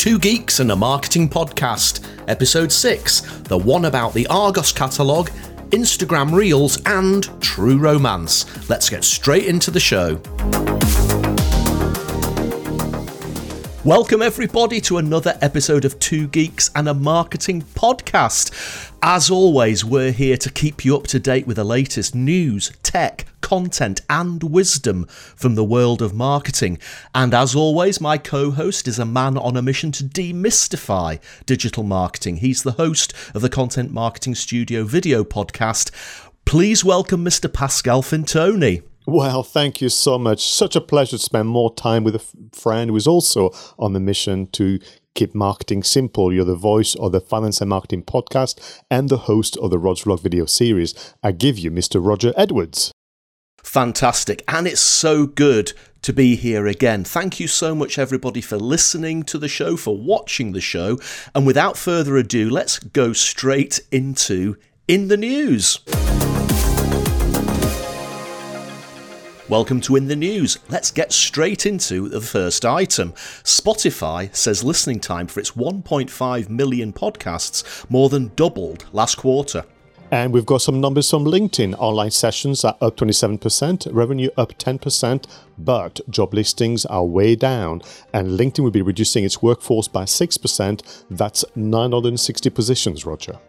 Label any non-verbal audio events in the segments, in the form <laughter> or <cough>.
Two Geeks and a Marketing Podcast, Episode 6, the one about the Argos catalogue, Instagram Reels, and True Romance. Let's get straight into the show. Welcome, everybody, to another episode of Two Geeks and a Marketing Podcast. As always, we're here to keep you up to date with the latest news, tech, content, and wisdom from the world of marketing. And as always, my co host is a man on a mission to demystify digital marketing. He's the host of the Content Marketing Studio video podcast. Please welcome Mr. Pascal Fintoni. Well, thank you so much. Such a pleasure to spend more time with a friend who is also on the mission to Keep Marketing Simple. You're the voice of the Finance and Marketing podcast and the host of the Rod's Vlog video series. I give you Mr. Roger Edwards. Fantastic. And it's so good to be here again. Thank you so much, everybody, for listening to the show, for watching the show. And without further ado, let's go straight into In the News. Welcome to In the News. Let's get straight into the first item. Spotify says listening time for its 1.5 million podcasts more than doubled last quarter. And we've got some numbers from LinkedIn. Online sessions are up 27%, revenue up 10%, but job listings are way down. And LinkedIn will be reducing its workforce by 6%. That's 960 positions, Roger.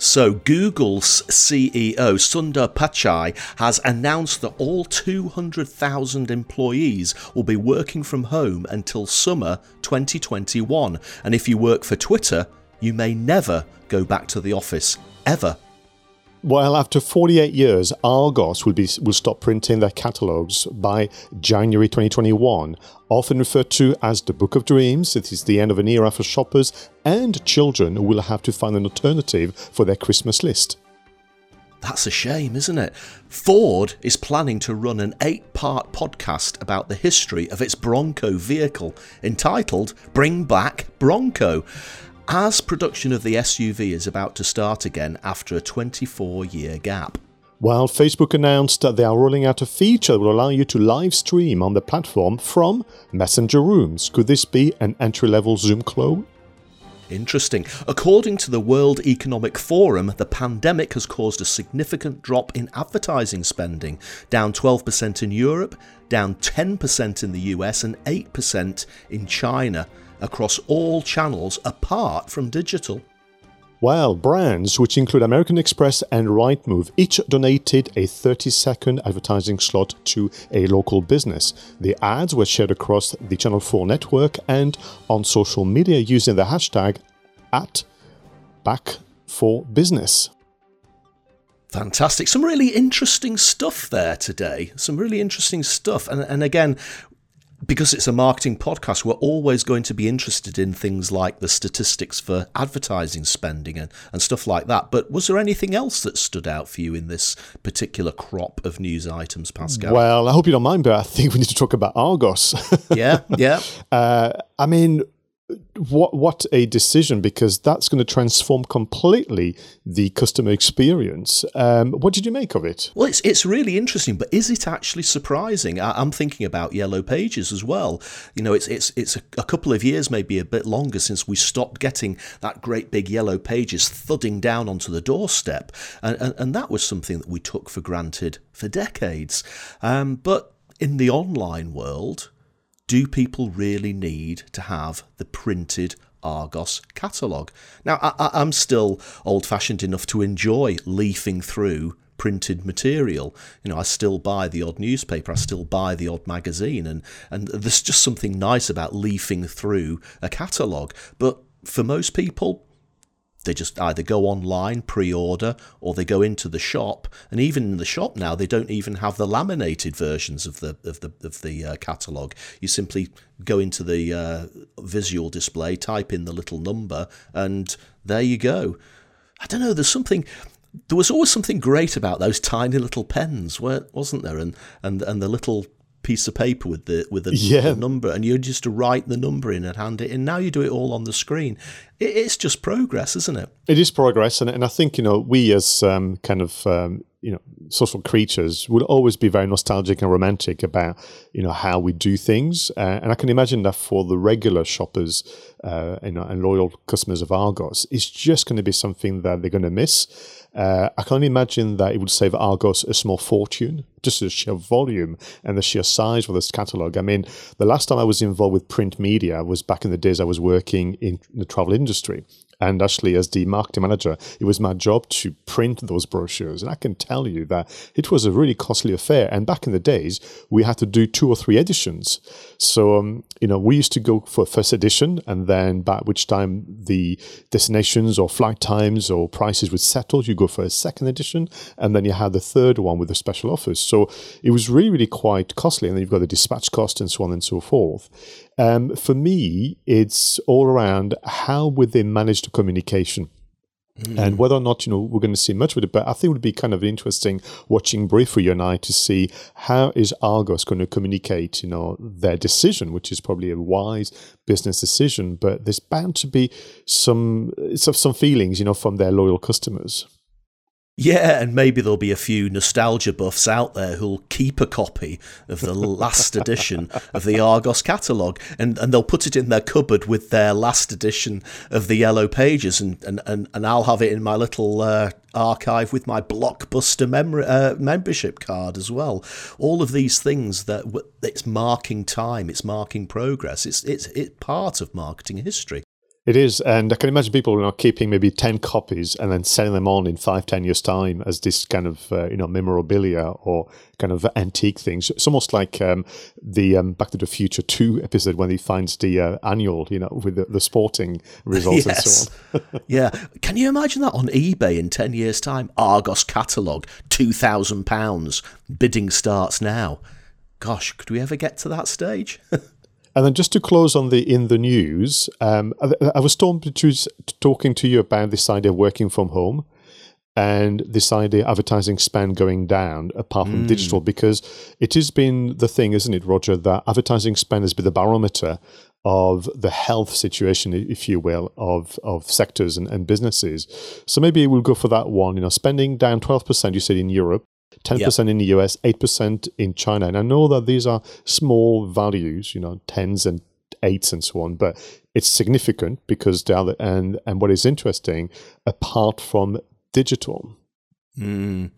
So, Google's CEO Sundar Pichai has announced that all 200,000 employees will be working from home until summer 2021. And if you work for Twitter, you may never go back to the office, ever. Well, after 48 years, Argos will, be, will stop printing their catalogues by January 2021, often referred to as the Book of Dreams. It is the end of an era for shoppers and children will have to find an alternative for their Christmas list. That's a shame, isn't it? Ford is planning to run an eight part podcast about the history of its Bronco vehicle entitled Bring Back Bronco as production of the SUV is about to start again after a 24 year gap. While Facebook announced that they are rolling out a feature that will allow you to live stream on the platform from Messenger Rooms. Could this be an entry level Zoom clone? Interesting. According to the World Economic Forum, the pandemic has caused a significant drop in advertising spending, down 12% in Europe, down 10% in the US, and 8% in China across all channels apart from digital. While brands, which include American Express and Rightmove, each donated a 30 second advertising slot to a local business. The ads were shared across the Channel 4 network and on social media using the hashtag at back for business. Fantastic. Some really interesting stuff there today. Some really interesting stuff. And, and again, because it's a marketing podcast, we're always going to be interested in things like the statistics for advertising spending and, and stuff like that. But was there anything else that stood out for you in this particular crop of news items, Pascal? Well, I hope you don't mind, but I think we need to talk about Argos. <laughs> yeah, yeah. Uh, I mean, what what a decision because that's going to transform completely the customer experience. Um, what did you make of it? Well, it's it's really interesting, but is it actually surprising? I, am thinking about Yellow Pages as well. You know, it's it's it's a, a, couple of years, maybe a bit longer, since we stopped getting that great big Yellow Pages thudding down onto the doorstep, and and, and that was something that we took for granted for decades. Um, but in the online world do people really need to have the printed Argos catalogue? Now, I, am still old fashioned enough to enjoy leafing through printed material. You know, I still buy the odd newspaper, I still buy the odd magazine, and, and there's just something nice about leafing through a catalogue. But for most people, they just either go online, pre order, or they go into the shop. And even in the shop now, they don't even have the laminated versions of the, of the, of the uh, catalogue. You simply go into the uh, visual display, type in the little number, and there you go. I don't know, there's something there was always something great about those tiny little pens, wasn't there? And and and the little piece of paper with the with the, yeah. the number, and you just to write the number in and hand it in. Now you do it all on the screen. it's just progress, isn't it? It is progress, and, and I think you know we as um, kind of um, you know social creatures will always be very nostalgic and romantic about you know how we do things, uh, and I can imagine that for the regular shoppers uh, you know, and loyal customers of Argos, it's just going to be something that they're going to miss. Uh, I can only imagine that it would save Argos a small fortune, just the sheer volume and the sheer size of this catalogue. I mean, the last time I was involved with print media was back in the days I was working in the travel industry. And actually, as the marketing manager, it was my job to print those brochures. And I can tell you that it was a really costly affair. And back in the days, we had to do two or three editions. So, um, you know, we used to go for first edition, and then by which time the destinations or flight times or prices would settle, you go for a second edition, and then you had the third one with the special offers. So it was really, really quite costly. And then you've got the dispatch cost and so on and so forth. Um, for me, it's all around how would they manage the communication. Mm. And whether or not you know we're going to see much of it, but I think it would be kind of interesting watching brief for you and I to see how is Argos going to communicate, you know, their decision, which is probably a wise business decision, but there's bound to be some some feelings, you know, from their loyal customers. Yeah, and maybe there'll be a few nostalgia buffs out there who'll keep a copy of the last edition of the Argos catalogue and, and they'll put it in their cupboard with their last edition of the Yellow Pages, and, and, and, and I'll have it in my little uh, archive with my blockbuster mem- uh, membership card as well. All of these things that it's marking time, it's marking progress, it's, it's, it's part of marketing history. It is, and I can imagine people you know, keeping maybe ten copies and then selling them on in five, ten years' time as this kind of uh, you know memorabilia or kind of antique things. It's almost like um, the um, Back to the Future Two episode when he finds the uh, annual, you know, with the, the sporting results yes. and so on. <laughs> yeah, can you imagine that on eBay in ten years' time? Argos catalogue, two thousand pounds. Bidding starts now. Gosh, could we ever get to that stage? <laughs> And then just to close on the in the news, um, I, I, was talking to you about this idea of working from home and this idea of advertising spend going down apart from mm. digital because it has been the thing, isn't it, Roger, that advertising spend has been the barometer of the health situation, if you will, of of sectors and, and businesses. So maybe we'll go for that one. You know, spending down twelve percent, you said in Europe, 10% yep. in the US, 8% in China. And I know that these are small values, you know, tens and eights and so on, but it's significant because the other, and, and what is interesting, apart from digital. Mm.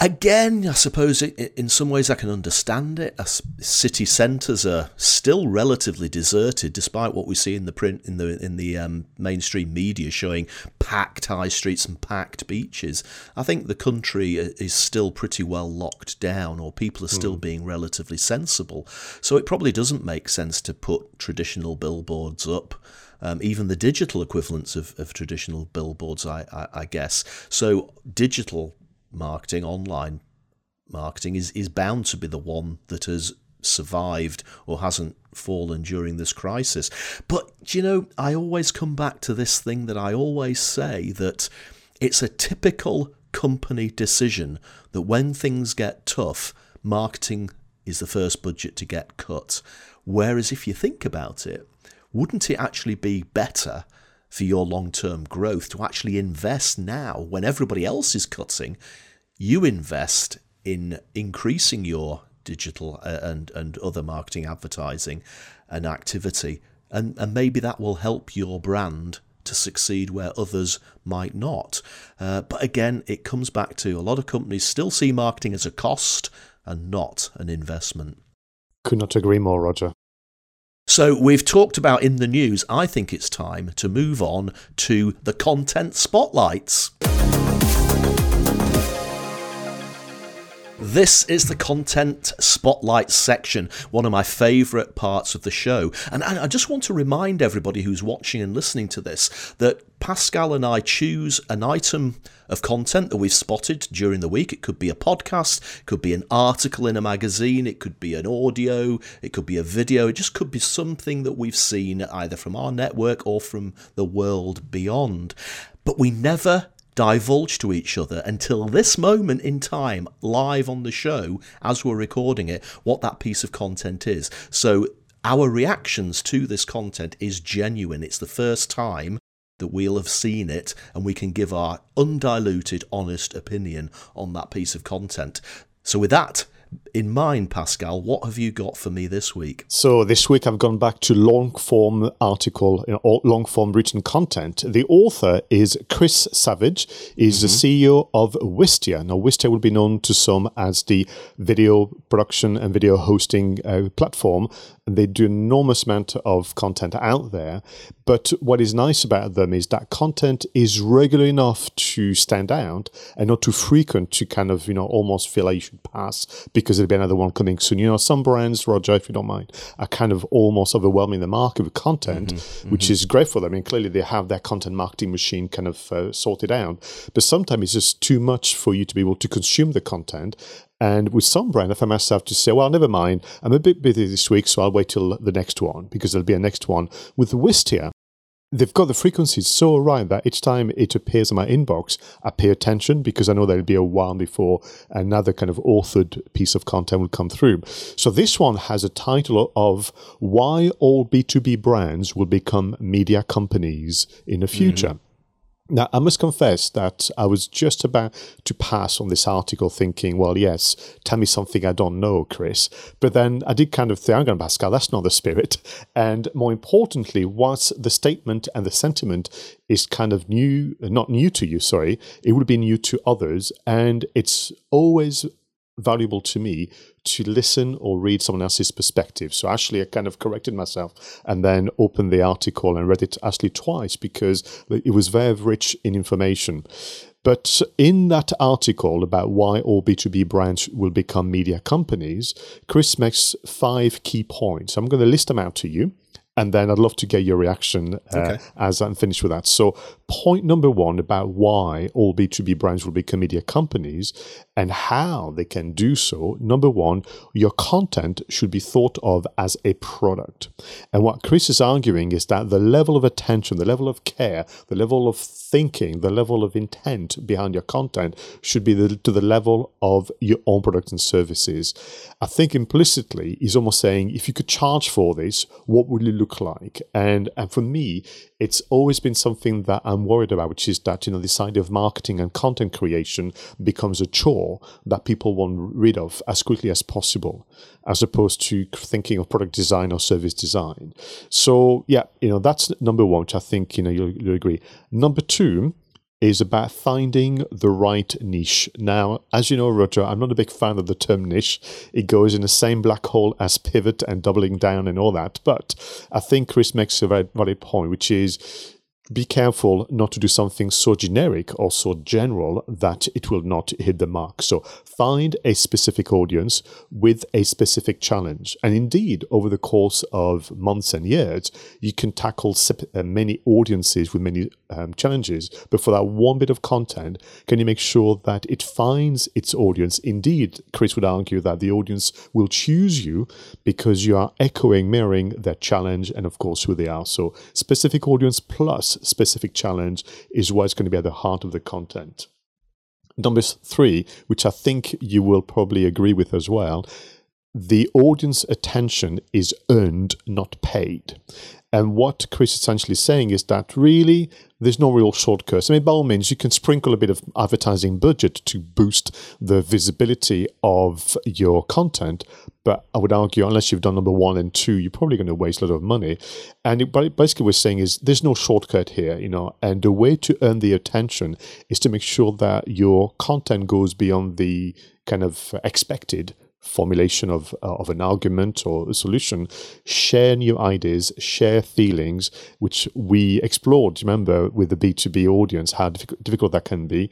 Again, I suppose in some ways I can understand it. City centres are still relatively deserted, despite what we see in the print in the in the um, mainstream media showing packed high streets and packed beaches. I think the country is still pretty well locked down, or people are still mm. being relatively sensible. So it probably doesn't make sense to put traditional billboards up. Um, even the digital equivalents of, of traditional billboards, I, I, I guess. So digital marketing, online marketing, is, is bound to be the one that has survived or hasn't fallen during this crisis. But, you know, I always come back to this thing that I always say that it's a typical company decision that when things get tough, marketing is the first budget to get cut. Whereas if you think about it, wouldn't it actually be better for your long term growth to actually invest now when everybody else is cutting you invest in increasing your digital uh, and, and other marketing advertising and activity. And, and maybe that will help your brand to succeed where others might not. Uh, but again, it comes back to a lot of companies still see marketing as a cost and not an investment. Could not agree more, Roger. So we've talked about in the news. I think it's time to move on to the content spotlights. This is the content spotlight section, one of my favourite parts of the show. And I just want to remind everybody who's watching and listening to this that Pascal and I choose an item of content that we've spotted during the week. It could be a podcast, it could be an article in a magazine, it could be an audio, it could be a video, it just could be something that we've seen either from our network or from the world beyond. But we never divulge to each other until this moment in time, live on the show, as we're recording it, what that piece of content is. So our reactions to this content is genuine. It's the first time that we'll have seen it and we can give our undiluted, honest opinion on that piece of content. So, with that, in mind, Pascal, what have you got for me this week? So this week I've gone back to long form article, you know, long form written content. The author is Chris Savage, is mm-hmm. the CEO of Wistia. Now Wistia will be known to some as the video production and video hosting uh, platform. They do enormous amount of content out there. But what is nice about them is that content is regular enough to stand out and not too frequent to kind of, you know, almost feel like you should pass because there'll be another one coming soon. You know, some brands, Roger, if you don't mind, are kind of almost overwhelming the market with content, mm-hmm, which mm-hmm. is great for them. I mean, clearly they have their content marketing machine kind of uh, sorted out, but sometimes it's just too much for you to be able to consume the content. And with some brand, I find myself to say, well, never mind. I'm a bit busy this week, so I'll wait till the next one because there'll be a next one. With the Wistia, they've got the frequencies so right that each time it appears in my inbox, I pay attention because I know there'll be a while before another kind of authored piece of content will come through. So this one has a title of Why All B2B Brands Will Become Media Companies in the Future. Mm-hmm. Now, I must confess that I was just about to pass on this article thinking, well, yes, tell me something I don't know, Chris. But then I did kind of think, I'm going to Pascal, that's not the spirit. <laughs> And more importantly, whilst the statement and the sentiment is kind of new, not new to you, sorry, it would be new to others. And it's always valuable to me to listen or read someone else's perspective. So actually, I kind of corrected myself and then opened the article and read it actually twice because it was very rich in information. But in that article about why all B2B brands will become media companies, Chris makes five key points. I'm going to list them out to you and then I'd love to get your reaction uh, okay. as I'm finished with that. So, point number one about why all B2B brands will become media companies and how they can do so. Number one, your content should be thought of as a product. And what Chris is arguing is that the level of attention, the level of care, the level of thinking, the level of intent behind your content should be the, to the level of your own products and services. I think implicitly he's almost saying if you could charge for this, what would it look like? And and for me, it's always been something that I'm worried about, which is that you know this idea of marketing and content creation becomes a chore that people want rid of as quickly as possible, as opposed to thinking of product design or service design. So yeah, you know that's number one, which I think you know you'll, you'll agree. Number two is about finding the right niche. Now, as you know, Roger, I'm not a big fan of the term niche. It goes in the same black hole as pivot and doubling down and all that. But I think Chris makes a very valid point, which is be careful not to do something so generic or so general that it will not hit the mark. So find a specific audience with a specific challenge. And indeed, over the course of months and years, you can tackle uh, many audiences with many um, challenges. But for that one bit of content, can you make sure that it finds its audience? Indeed, Chris would argue that the audience will choose you because you are echoing, mirroring their challenge and, of course, who they are. So specific audience plus specific challenge is what's going to be at the heart of the content. Number three, which I think you will probably agree with as well, the audience attention is earned, not paid. And what Chris is essentially saying is that really there's no real shortcuts. I mean, by all means, you can sprinkle a bit of advertising budget to boost the visibility of your content. But I would argue, unless you've done number one and two, you're probably going to waste a lot of money. And it, basically, we're saying is there's no shortcut here, you know. And the way to earn the attention is to make sure that your content goes beyond the kind of expected formulation of uh, of an argument or a solution, share new ideas, share feelings, which we explored. Remember with the B two B audience how difficult that can be,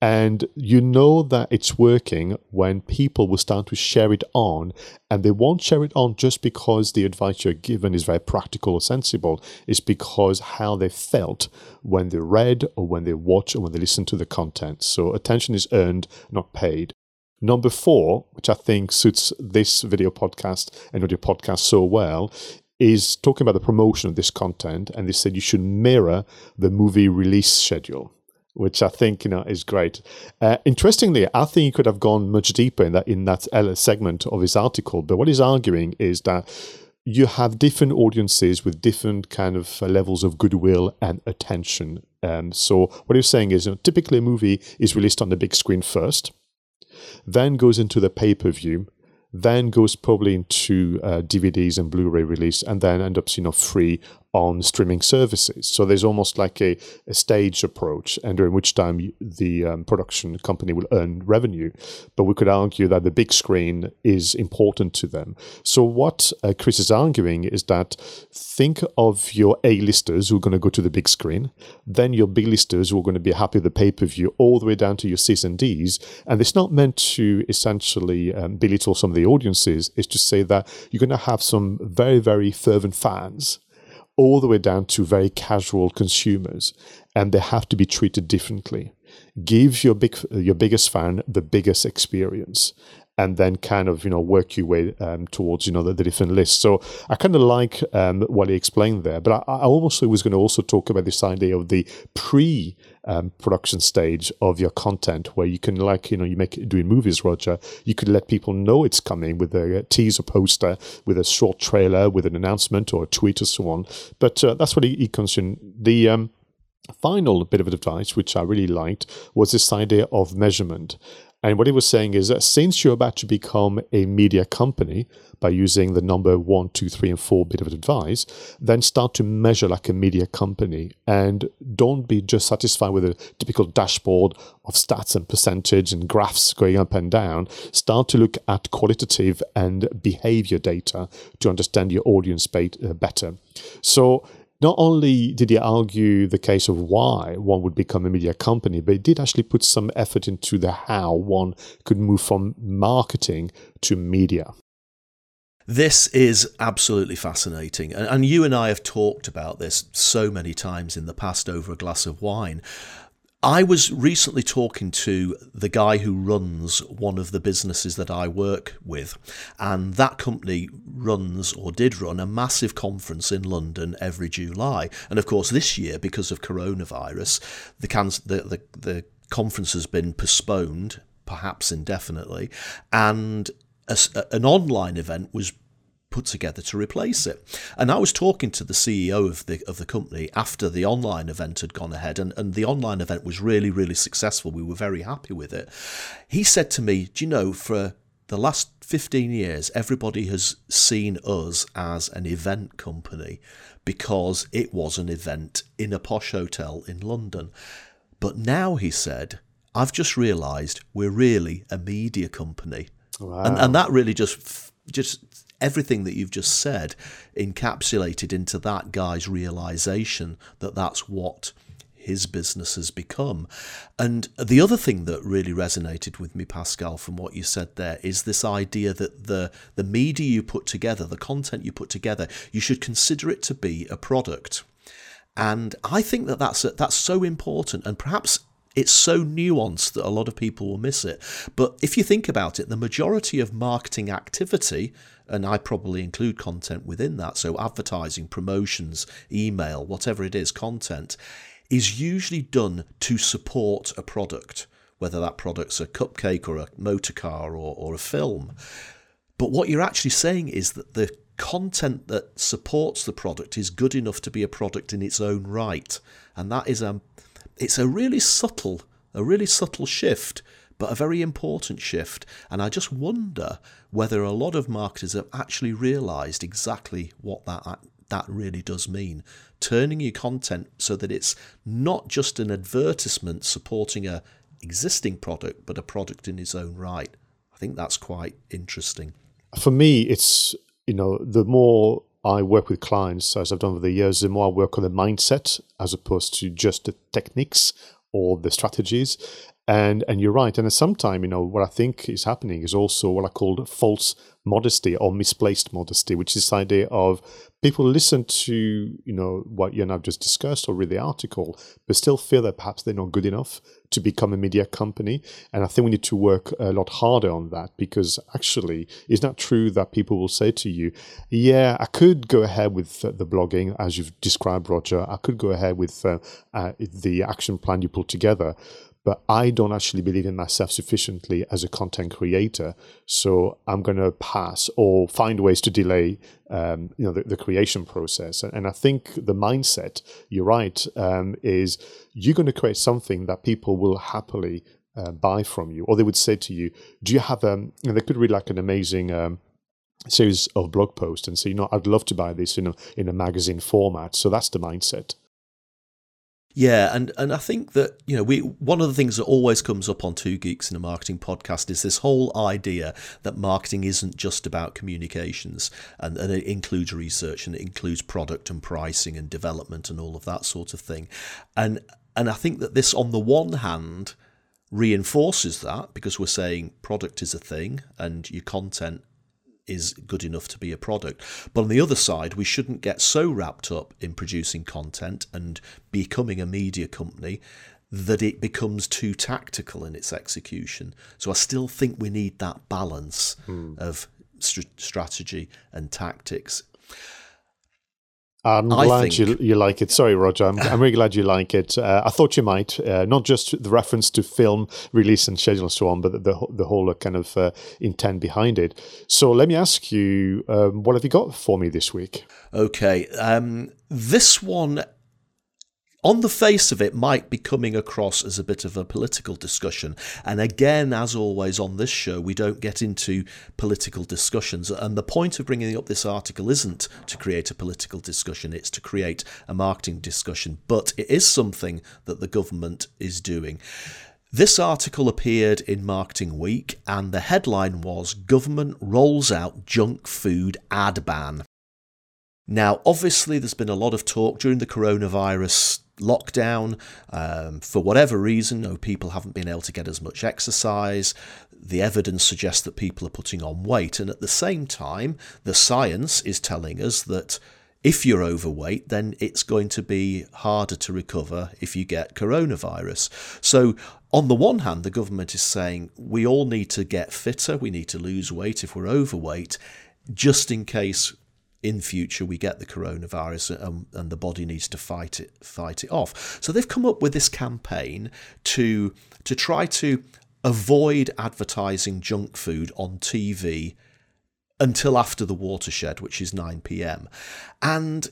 and you know that it's working when people will start to share it on, and they won't share it on just because the advice you're given is very practical or sensible. It's because how they felt when they read or when they watch or when they listen to the content. So attention is earned, not paid. Number four, which I think suits this video podcast and audio podcast so well, is talking about the promotion of this content. And they said you should mirror the movie release schedule which I think you know is great. Uh, interestingly, I think he could have gone much deeper in that in that segment of his article. But what he's arguing is that you have different audiences with different kind of uh, levels of goodwill and attention. Um, so what you're saying is, you know, typically a movie is released on the big screen first, then goes into the pay per view, then goes probably into uh, DVDs and Blu-ray release, and then end up you know free on streaming services. So there's almost like a, a stage approach, and during which time the um, production company will earn revenue. But we could argue that the big screen is important to them. So what uh, Chris is arguing is that think of your A-listers who are going to go to the big screen, then your B-listers who are going to be happy with the pay-per-view, all the way down to your C's and D's. And it's not meant to essentially um, belittle some of the audiences. It's to say that you're going to have some very, very fervent fans all the way down to very casual consumers, and they have to be treated differently. Give your big your biggest fan the biggest experience, and then kind of you know work your way um, towards you know the, the, different lists. So I kind of like um, what he explained there, but I, I almost was going to also talk about this idea of the pre um, production stage of your content, where you can like you know you make doing movies, Roger. You could let people know it's coming with a teaser poster, with a short trailer, with an announcement or a tweet or so on. But uh, that's what he, consumed. The um, final bit of advice, which I really liked, was this idea of measurement. And what he was saying is that since you're about to become a media company by using the number one, two, three, and four bit of advice, then start to measure like a media company and don't be just satisfied with a typical dashboard of stats and percentage and graphs going up and down. Start to look at qualitative and behavior data to understand your audience uh, better. So not only did he argue the case of why one would become a media company, but he did actually put some effort into the how one could move from marketing to media. This is absolutely fascinating. And, you and I have talked about this so many times in the past over a glass of wine. I was recently talking to the guy who runs one of the businesses that I work with, and that company runs or did run a massive conference in London every July. And of course, this year, because of coronavirus, the, the, the, the conference has been postponed, perhaps indefinitely, and a, an online event was put together to replace it. And I was talking to the CEO of the of the company after the online event had gone ahead, and, and the online event was really, really successful. We were very happy with it. He said to me, Do you know, for the last 15 years, everybody has seen us as an event company because it was an event in a posh hotel in London. But now, he said, I've just realised we're really a media company. Wow. And, and that really just just everything that you've just said encapsulated into that guy's realization that that's what his business has become. And the other thing that really resonated with me, Pascal, from what you said there, is this idea that the the media you put together, the content you put together, you should consider it to be a product. And I think that that's that's so important, and perhaps it's so nuanced that a lot of people will miss it. But if you think about it, the majority of marketing activity and I probably include content within that. So, advertising, promotions, email, whatever it is, content is usually done to support a product, whether that product's a cupcake or a motor car or, or a film. But what you're actually saying is that the content that supports the product is good enough to be a product in its own right. And that is a it's a really subtle, a really subtle shift but a very important shift. And I just wonder whether a lot of marketers have actually realized exactly what that that really does mean. Turning your content so that it's not just an advertisement supporting a existing product, but a product in its own right. I think that's quite interesting. For me, it's you know the more I work with clients as I've done over the years, the more I work on the mindset as opposed to just the techniques or the strategies. And and you're right. And at some time, you know, what I think is happening is also what I call false modesty or misplaced modesty, which is this idea of people listen to, you know, what you and I've just discussed or read the article, but still feel that perhaps they're not good enough to become a media company. And I think we need to work a lot harder on that because actually it's not true that people will say to you, yeah, I could go ahead with the blogging as you've described, Roger. I could go ahead with uh, uh, the action plan you put together but I don't actually believe in myself sufficiently as a content creator. So I'm going to pass or find ways to delay, um, you know, the, the, creation process. And I think the mindset, you're right, um, is you're going to create something that people will happily uh, buy from you, or they would say to you, "Do you have um?" And they could read like an amazing. Um, series of blog posts and say, you know, I'd love to buy this in a in a magazine format. So that's the mindset. Yeah, and, and I think that you know we one of the things that always comes up on Two Geeks in a Marketing podcast is this whole idea that marketing isn't just about communications and, and it includes research and it includes product and pricing and development and all of that sort of thing, and and I think that this on the one hand reinforces that because we're saying product is a thing and your content is good enough to be a product. But on the other side, we shouldn't get so wrapped up in producing content and becoming a media company that it becomes too tactical in its execution. So I still think we need that balance mm. of st- strategy and tactics. I'm glad think, you, you like it. Sorry, Roger. I'm, I'm really glad you like it. <laughs> Uh, I thought you might, uh, not just the reference to film release and schedule and so on, but the, the, the whole uh, kind of uh, intent behind it. So let me ask you, um, what have you got for me this week? Okay. Um, this one on the face of it, might be coming across as a bit of a political discussion. And again, as always on this show, we don't get into political discussions. And the point of bringing up this article isn't to create a political discussion, it's to create a marketing discussion. But it is something that the government is doing. This article appeared in Marketing Week, and the headline was Government Rolls Out Junk Food Ad Ban. Now, obviously, there's been a lot of talk during the coronavirus lockdown. Um, for whatever reason, no, people haven't been able to get as much exercise. The evidence suggests that people are putting on weight. And at the same time, the science is telling us that if you're overweight, then it's going to be harder to recover if you get coronavirus. So, on the one hand, the government is saying we all need to get fitter, we need to lose weight if we're overweight, just in case in future we get the coronavirus and, and, the body needs to fight it fight it off. So they've come up with this campaign to to try to avoid advertising junk food on TV until after the watershed, which is 9 p.m. And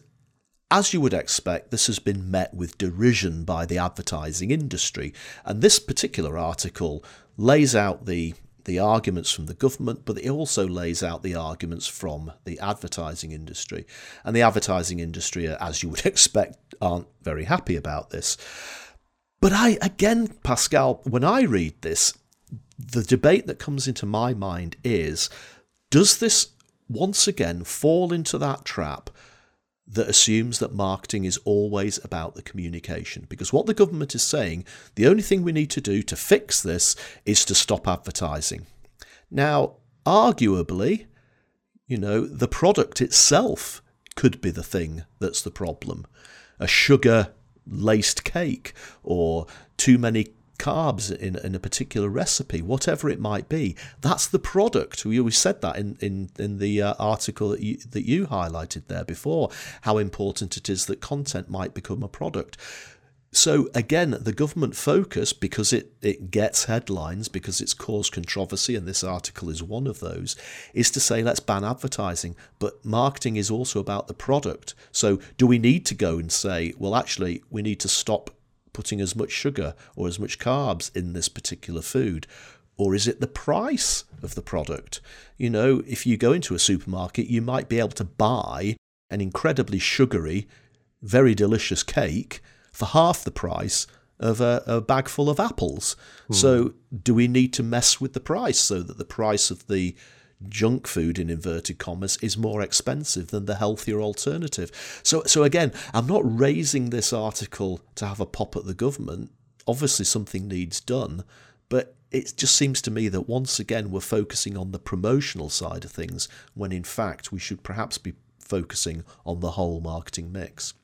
as you would expect, this has been met with derision by the advertising industry. And this particular article lays out the the arguments from the government, but it also lays out the arguments from the advertising industry. And the advertising industry, uh, as you would <laughs> expect, aren't very happy about this. But I, again, Pascal, when I read this, the debate that comes into my mind is does this once again fall into that trap that assumes that marketing is always about the communication. Because what the government is saying, the only thing we need to do to fix this is to stop advertising. Now, arguably, you know, the product itself could be the thing that's the problem. A sugar laced cake or too many carbs in, in a particular recipe, whatever it might be. That's the product. We, we said that in, in, in the uh, article that you, that you highlighted there before, how important it is that content might become a product. So again, the government focus, because it, it gets headlines, because it's caused controversy, and this article is one of those, is to say let's ban advertising. But marketing is also about the product. So do we need to go and say, well, actually, we need to stop putting as much sugar or as much carbs in this particular food? Or is it the price of the product? You know, if you go into a supermarket, you might be able to buy an incredibly sugary, very delicious cake for half the price of a, a bag full of apples. Hmm. So, do we need to mess with the price so that the price of the junk food in inverted commas is more expensive than the healthier alternative. So so again, I'm not raising this article to have a pop at the government. Obviously something needs done, but it just seems to me that once again we're focusing on the promotional side of things when in fact we should perhaps be focusing on the whole marketing mix.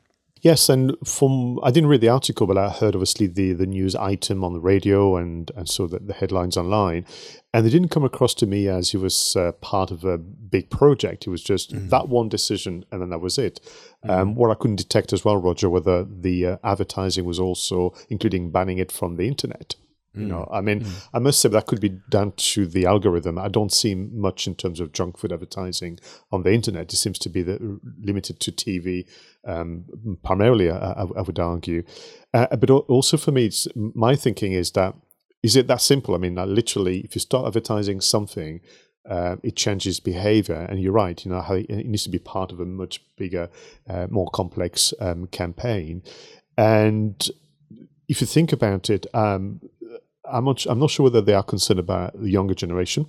Yes, and from I didn't read the article, but I heard obviously the the news item on the radio and and saw the, the headlines online, and they didn't come across to me as he was uh, part of a big project. It was just mm-hmm. that one decision, and then that was it. Um, mm-hmm. Um, what I couldn't detect as well, Roger, whether the uh, advertising was also including banning it from the internet. You know, I mean, mm. I must say that could be down to the algorithm. I don't see much in terms of junk food advertising on the internet. It seems to be the, limited to TV, um, primarily. I, I, would argue, uh, but also for me, my thinking is that is it that simple? I mean, literally, if you start advertising something, uh, it changes behavior. And you're right, you know, how it needs to be part of a much bigger, uh, more complex um, campaign. And if you think about it, um, I'm not, I'm not sure whether they are concerned about the younger generation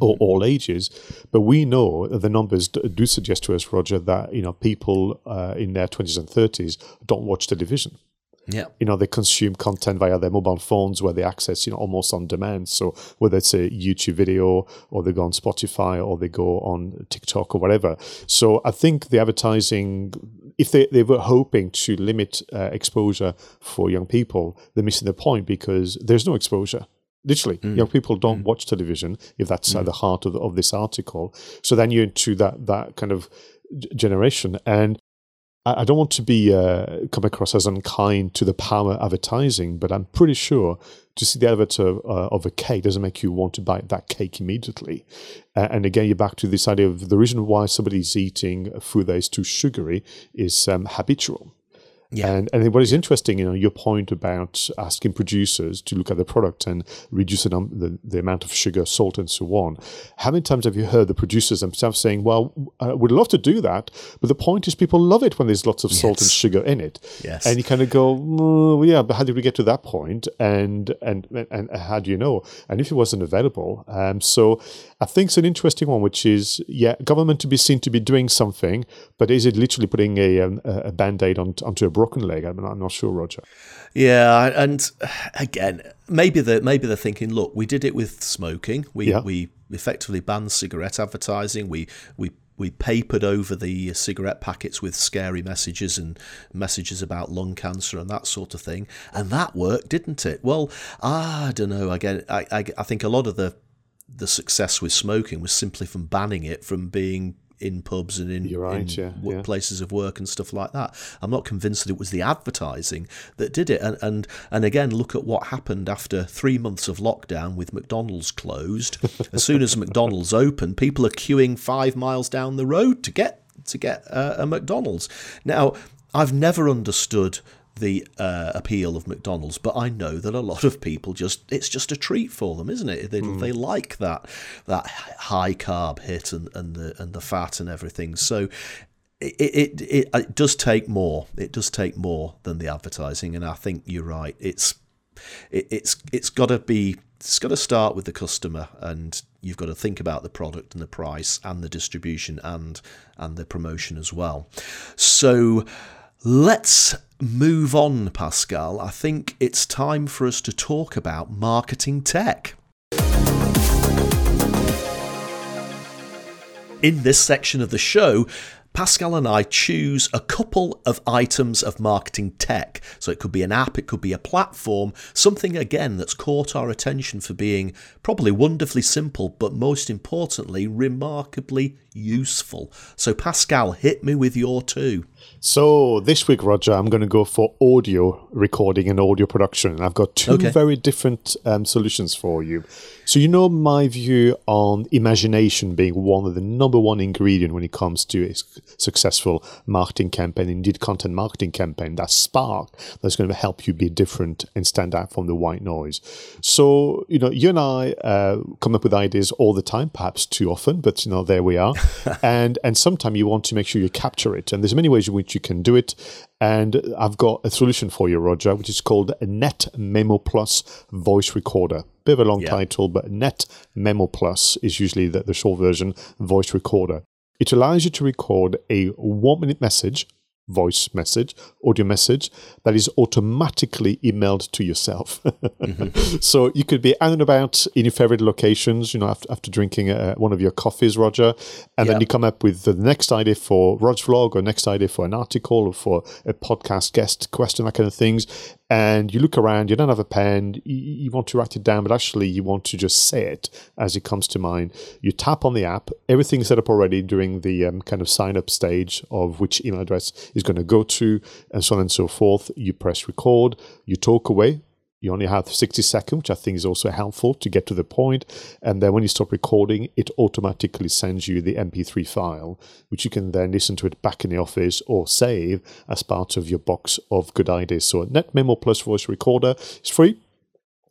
or mm-hmm. all ages, but we know the numbers do suggest to us, Roger, that you know people uh, in their 20s and 30s don't watch television. Yeah. You know, they consume content via their mobile phones where they access, you know, almost on demand. So whether it's a YouTube video or they go on Spotify or they go on TikTok or whatever. So I think the advertising, if they, they were hoping to limit uh, exposure for young people, they're missing the point because there's no exposure. Literally, mm. young people don't mm. watch television if that's mm. at the heart of, of this article. So then you're into that that kind of generation. And I don't want to be uh, come across as unkind to the power advertising, but I'm pretty sure to see the advert of, uh, of a cake doesn't make you want to buy that cake immediately. Uh, and again, you're back to this idea of the reason why somebody's eating food that is too sugary is um, habitual. Yeah. And and what is interesting, you know, your point about asking producers to look at the product and reduce the, the, the, amount of sugar, salt, and so on. How many times have you heard the producers themselves saying, "Well, I would love to do that, but the point is, people love it when there's lots of yes. salt and sugar in it." Yes. And you kind of go, well, "Yeah, but how did we get to that point? And and and how do you know? And if it wasn't available, um, so I think it's an interesting one, which is yeah, government to be seen to be doing something, but is it literally putting a um, a, a band aid on, onto a broken leg. I'm not, I'm not sure, Roger. Yeah, and again, maybe they're maybe they're thinking, look, we did it with smoking. We yeah. we effectively banned cigarette advertising. We we we papered over the cigarette packets with scary messages and messages about lung cancer and that sort of thing, and that worked, didn't it? Well, ah, I don't know. Again, I, I, I think a lot of the the success with smoking was simply from banning it from being in pubs and in, right, in yeah, yeah. places of work and stuff like that. I'm not convinced that it was the advertising that did it. And and and again, look at what happened after three months of lockdown with McDonald's closed. <laughs> as soon as McDonald's opened, people are queuing five miles down the road to get to get uh, a McDonald's. Now, I've never understood the uh, appeal of McDonald's, but I know that a lot of people just it's just a treat for them, isn't it? They, mm. they like that that high carb hit and, and the and the fat and everything. So it, it, it it does take more. It does take more than the advertising, and I think you're right. It's it, it's it's got to be it's got to start with the customer and you've got to think about the product and the price and the distribution and and the promotion as well so Let's move on, Pascal. I think it's time for us to talk about marketing tech. In this section of the show, Pascal and I choose a couple of items of marketing tech. So it could be an app, it could be a platform, something again that's caught our attention for being probably wonderfully simple, but most importantly, remarkably useful. So, Pascal, hit me with your two. So this week, Roger, I'm going to go for audio recording and audio production. I've got two okay. very different um, solutions for you. So you know my view on imagination being one of the number one ingredient when it comes to a successful marketing campaign, indeed content marketing campaign. That spark that's going to help you be different and stand out from the white noise. So you know, you and I uh, come up with ideas all the time, perhaps too often, but you know, there we are. <laughs> and and sometimes you want to make sure you capture it, and there's many ways in which you can do it. And I've got a solution for you, Roger, which is called Net Memo Plus Voice Recorder. Bit of a long yeah. title, but Net Memo Plus is usually the, the short version voice recorder. It allows you to record a one minute message voice message, audio message that is automatically emailed to yourself. <laughs> mm-hmm. So you could be out and about in your favorite locations, you know, after, after drinking uh, one of your coffees, Roger, and then you come up with the next idea for Rod's vlog or next idea for an article or for a podcast guest question, that kind of things and you look around, you don't have a pen, you, you, want to write it down, but actually you want to just say it as it comes to mind. You tap on the app, everything's set up already during the um, kind of sign up stage of which email address is going to go to, and so on and so forth. You press record, you talk away, you only have 60 seconds, which I think is also helpful to get to the point. And then when you stop recording, it automatically sends you the MP3 file, which you can then listen to it back in the office or save as part of your box of good ideas. So NetMemo Plus Voice Recorder is free.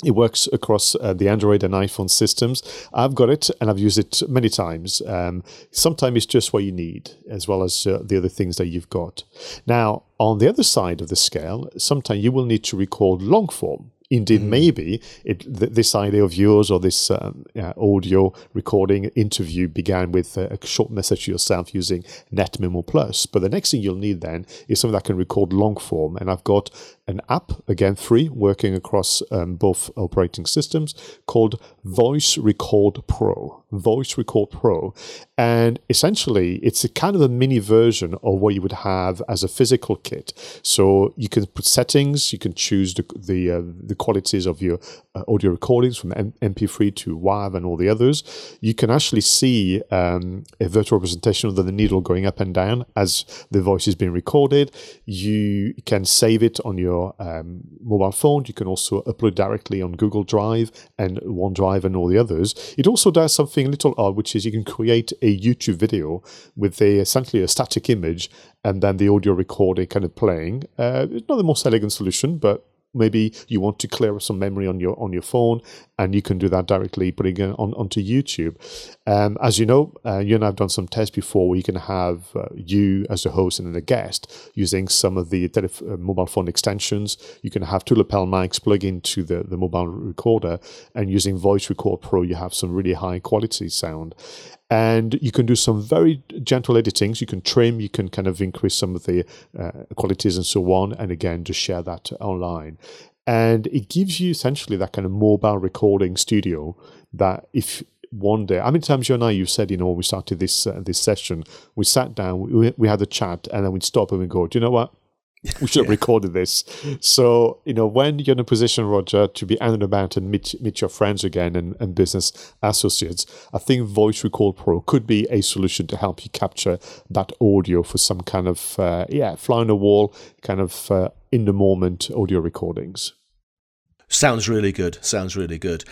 It works across uh, the Android and iPhone systems. I've got it and I've used it many times. Um, sometimes it's just what you need, as well as uh, the other things that you've got. Now, on the other side of the scale, sometimes you will need to record long form. Indeed, mm. maybe it, th- this idea of yours or this um, uh, audio recording interview began with a, a short message to yourself using NetMemo Plus. But the next thing you'll need then is something that can record long form. And I've got an app, again free, working across um, both operating systems called Voice Record Pro. Voice Record Pro. And essentially, it's a kind of a mini version of what you would have as a physical kit. So you can put settings, you can choose the, the, uh, the qualities of your uh, audio recordings from M- MP3 to WAV and all the others. You can actually see um, a virtual representation of the needle going up and down as the voice is being recorded. You can save it on your um, mobile phone. You can also upload directly on Google Drive and OneDrive and all the others. It also does something a little odd, which is you can create a YouTube video with a, essentially a static image and then the audio recording kind of playing. Uh, it's not the most elegant solution, but maybe you want to clear some memory on your on your phone and you can do that directly putting it on onto youtube. Um, as you know uh, you and i've done some tests before where you can have uh, you as a host and then a guest using some of the telef- uh, mobile phone extensions. You can have two lapel mics plug into the, the mobile recorder and using voice record pro you have some really high quality sound and you can do some very gentle editings. You can trim, you can kind of increase some of the uh, qualities and so on, and again, just share that online. And it gives you essentially that kind of mobile recording studio that if one day, how many times you and I, you said, you know, we started this uh, this session, we sat down, we, we had a chat, and then we'd stop and we'd go, do you know what? We should have yeah. recorded this. So, you know, when you're in a position, Roger, to be out and about and meet meet your friends again and, and business associates, I think Voice Record Pro could be a solution to help you capture that audio for some kind of, uh, yeah, fly on the wall, kind of uh, in the moment audio recordings. Sounds really good. Sounds really good.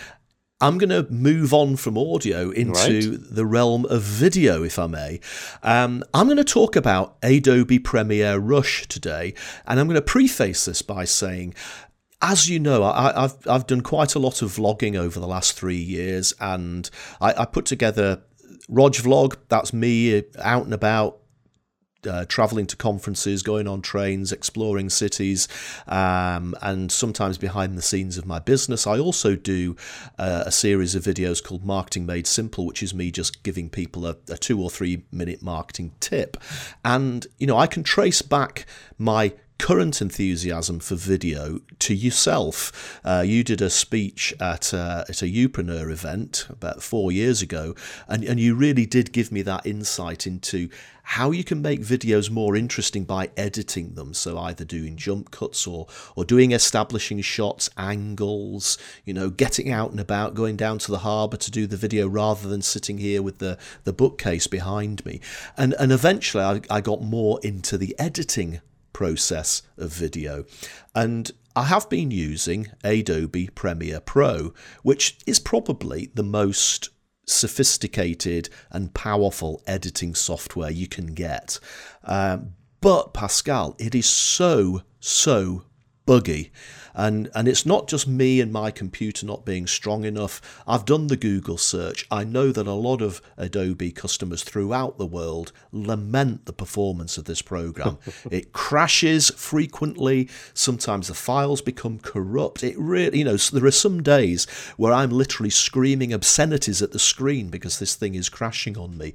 I'm going to move on from audio into right. the realm of video, if I may. Um, I'm going to talk about Adobe Premiere Rush today, and I'm going to preface this by saying as you know, I, have I've done quite a lot of vlogging over the last three years, and I, I put together Rog Vlog. That's me out and about uh, traveling to conferences, going on trains, exploring cities, um, and sometimes behind the scenes of my business. I also do uh, a series of videos called Marketing Made Simple, which is me just giving people a, a two or three minute marketing tip. And, you know, I can trace back my current enthusiasm for video to yourself. Uh, you did a speech at uh, at a Youpreneur event about four years ago, and, and you really did give me that insight into how you can make videos more interesting by editing them. So either doing jump cuts or or doing establishing shots, angles, you know, getting out and about, going down to the harbour to do the video rather than sitting here with the, the bookcase behind me. And and eventually I, I got more into the editing process of video. And I have been using Adobe Premiere Pro, which is probably the most sophisticated and powerful editing software you can get. Um, but Pascal, it is so, so buggy. And, and it's not just me and my computer not being strong enough. I've done the Google search. I know that a lot of Adobe customers throughout the world lament the performance of this program. <laughs> it crashes frequently. Sometimes the files become corrupt. It really, you know, there are some days where I'm literally screaming obscenities at the screen because this thing is crashing on me.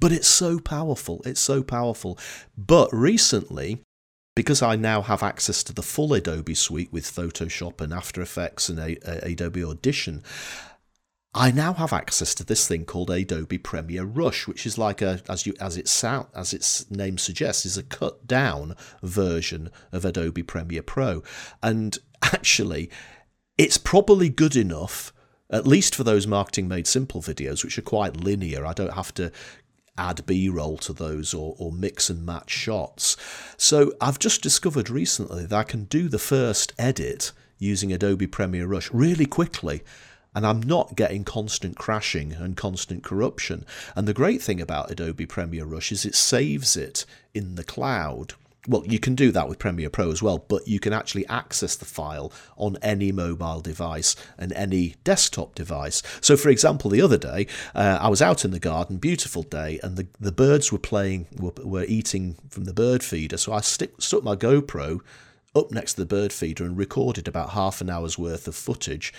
But it's so powerful. It's so powerful. But recently, because I now have access to the full Adobe suite with Photoshop and After Effects and a- a- Adobe Audition, I now have access to this thing called Adobe Premiere Rush, which is like a as you as its sound as its name suggests, is a cut down version of Adobe Premiere Pro. And actually, it's probably good enough at least for those marketing made simple videos, which are quite linear. I don't have to add B roll to those or, or mix and match shots. So I've just discovered recently that I can do the first edit using Adobe Premiere Rush really quickly and I'm not getting constant crashing and constant corruption. And the great thing about Adobe Premiere Rush is it saves it in the cloud. Well, you can do that with Premiere Pro as well, but you can actually access the file on any mobile device and any desktop device. So, for example, the other day, uh, I was out in the garden, beautiful day, and the, the birds were playing, were, were eating from the bird feeder. So I stick, stuck my GoPro up next to the bird feeder and recorded about half an hour's worth of footage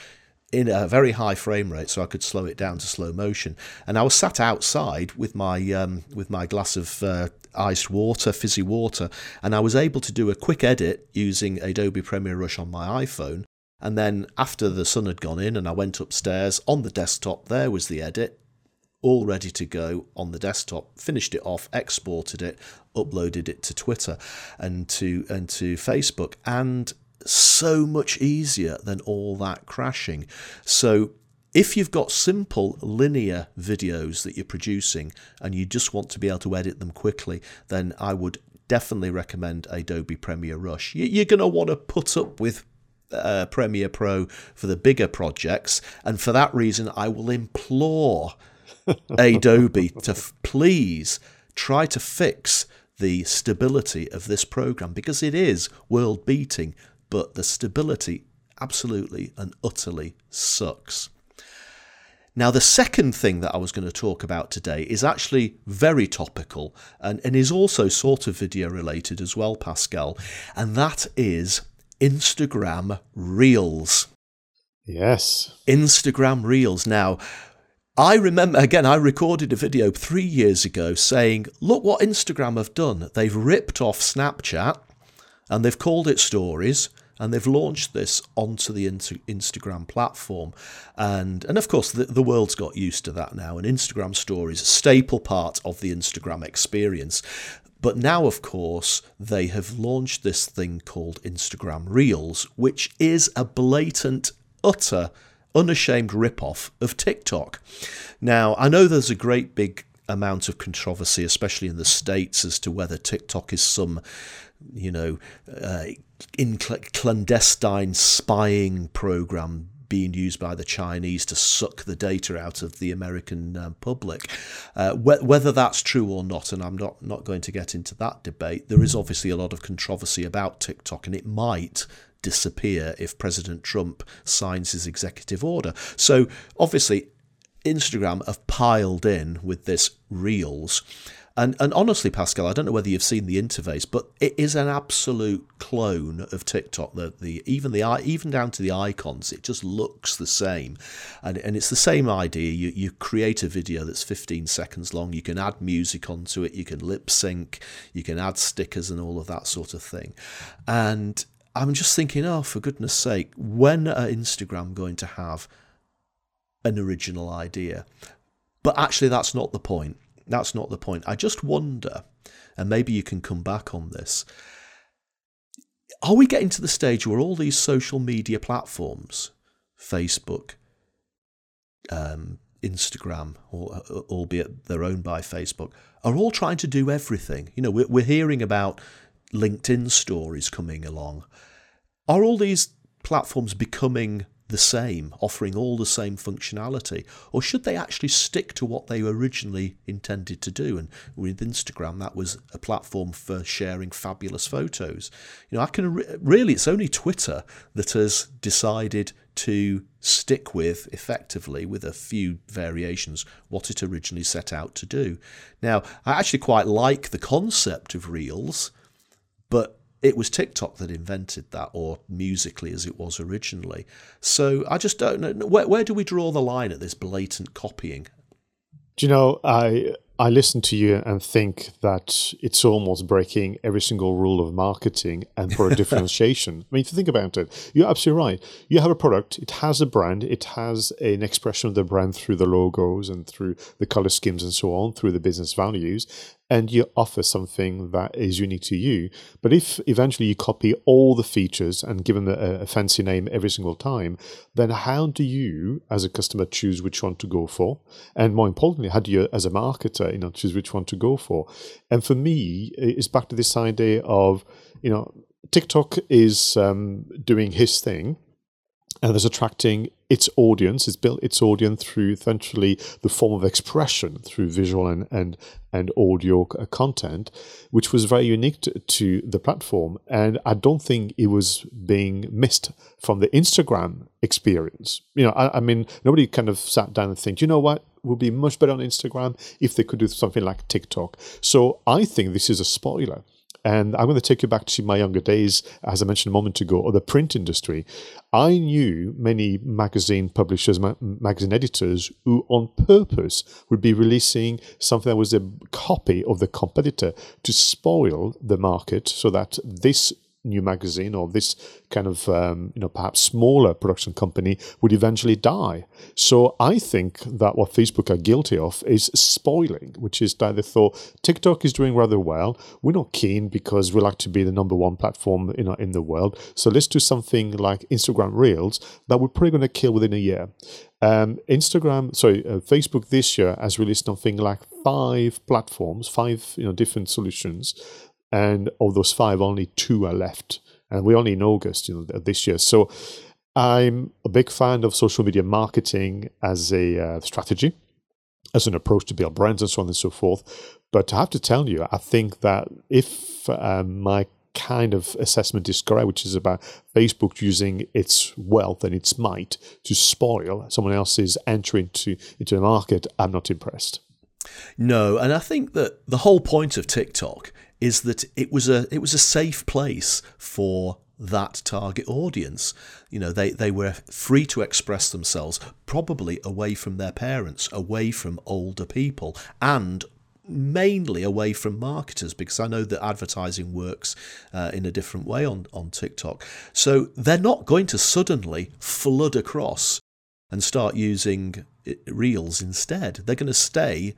in a very high frame rate, so I could slow it down to slow motion. And I was sat outside with my um, with my glass of uh, iced water, fizzy water, and I was able to do a quick edit using Adobe Premiere Rush on my iPhone. And then after the sun had gone in, and I went upstairs on the desktop, there was the edit, all ready to go on the desktop. Finished it off, exported it, uploaded it to Twitter and to and to Facebook, and so much easier than all that crashing. So if you've got simple linear videos that you're producing and you just want to be able to edit them quickly, then I would definitely recommend Adobe Premiere Rush. You're going to want to put up with uh, Premiere Pro for the bigger projects, and for that reason, I will implore <laughs> Adobe to f- please try to fix the stability of this program because it is world beating but the stability absolutely and utterly sucks. Now, the second thing that I was going to talk about today is actually very topical and, and is also sort of video related as well, Pascal, and that is Instagram Reels. Yes. Instagram Reels. Now, I remember, again, I recorded a video three years ago saying, look what Instagram have done. They've ripped off Snapchat and they've called it Stories and they've launched this onto the Instagram platform. And, and of course, the, the world's got used to that now, and Instagram stories, a staple part of the Instagram experience. But now, of course, they have launched this thing called Instagram Reels, which is a blatant, utter, unashamed rip-off of TikTok. Now, I know there's a great big amount of controversy, especially in the States, as to whether TikTok is some, you know, uh, in clandestine spying program being used by the Chinese to suck the data out of the American uh, public. Uh, wh- whether that's true or not, and I'm not, not going to get into that debate, there is obviously a lot of controversy about TikTok, and it might disappear if President Trump signs his executive order. So obviously, Instagram have piled in with this Reels. And and honestly, Pascal, I don't know whether you've seen the interface, but it is an absolute clone of TikTok. The the even the even down to the icons, it just looks the same, and and it's the same idea. You you create a video that's 15 seconds long. You can add music onto it. You can lip sync. You can add stickers and all of that sort of thing, and. I'm just thinking, oh, for goodness sake, when are Instagram going to have an original idea? But actually, that's not the point. That's not the point. I just wonder, and maybe you can come back on this. Are we getting to the stage where all these social media platforms, Facebook, um, Instagram, or, albeit they're owned by Facebook, are all trying to do everything? You know, we're, we're hearing about LinkedIn stories coming along. Are all these platforms becoming the same, offering all the same functionality? Or should they actually stick to what they originally intended to do? And with Instagram, that was a platform for sharing fabulous photos. You know, I can re- really, it's only Twitter that has decided to stick with effectively, with a few variations, what it originally set out to do. Now, I actually quite like the concept of Reels, but it was TikTok that invented that, or Musical.ly as it was originally. So I just don't know where, where do we draw the line at this blatant copying? Do you know I I listen to you and think that it's almost breaking every single rule of marketing and for <laughs> differentiation. I mean, if you think about it, you're absolutely right. You have a product, it has a brand, it has an expression of the brand through the logos and through the color schemes and so on, through the business values and you offer something that is unique to you. But if eventually you copy all the features and give them a, a, fancy name every single time, then how do you, as a customer, choose which one to go for? And more importantly, how do you, as a marketer, you know, choose which one to go for? And for me, it's back to this idea of, you know, TikTok is um, doing his thing and it's attracting its audience. It's built its audience through essentially the form of expression through visual and and and audio uh, content, which was very unique to, to the platform. And I don't think it was being missed from the Instagram experience. You know, I, I mean, nobody kind of sat down and think, you know what, would be much better on Instagram if they could do something like TikTok. So I think this is a spoiler. And I'm going to take you back to my younger days, as I mentioned a moment ago, of the print industry. I knew many magazine publishers, ma- magazine editors, who on purpose would be releasing something that was a copy of the competitor to spoil the market so that this new magazine or this kind of um, you know perhaps smaller production company would eventually die. So I think that what Facebook are guilty of is spoiling, which is that they thought TikTok is doing rather well. We're not keen because we like to be the number one platform know in the world. So let's do something like Instagram Reels that we're probably going to kill within a year. Um, Instagram, sorry, uh, Facebook this year has released something like five platforms, five you know different solutions and of those five, only two are left, and we're only in August, you know, this year. So I'm a big fan of social media marketing as a uh, strategy, as an approach to build brands, and so on and so forth. But I have to tell you, I think that if um, my kind of assessment is correct, which is about Facebook using its wealth and its might to spoil someone else's entry into into the market, I'm not impressed. No, and I think that the whole point of TikTok is that it was a it was a safe place for that target audience. You know, they, they were free to express themselves, probably away from their parents, away from older people, and mainly away from marketers because I know that advertising works uh, in a different way on, on TikTok. So they're not going to suddenly flood across and start using uh, Reels instead. They're going to stay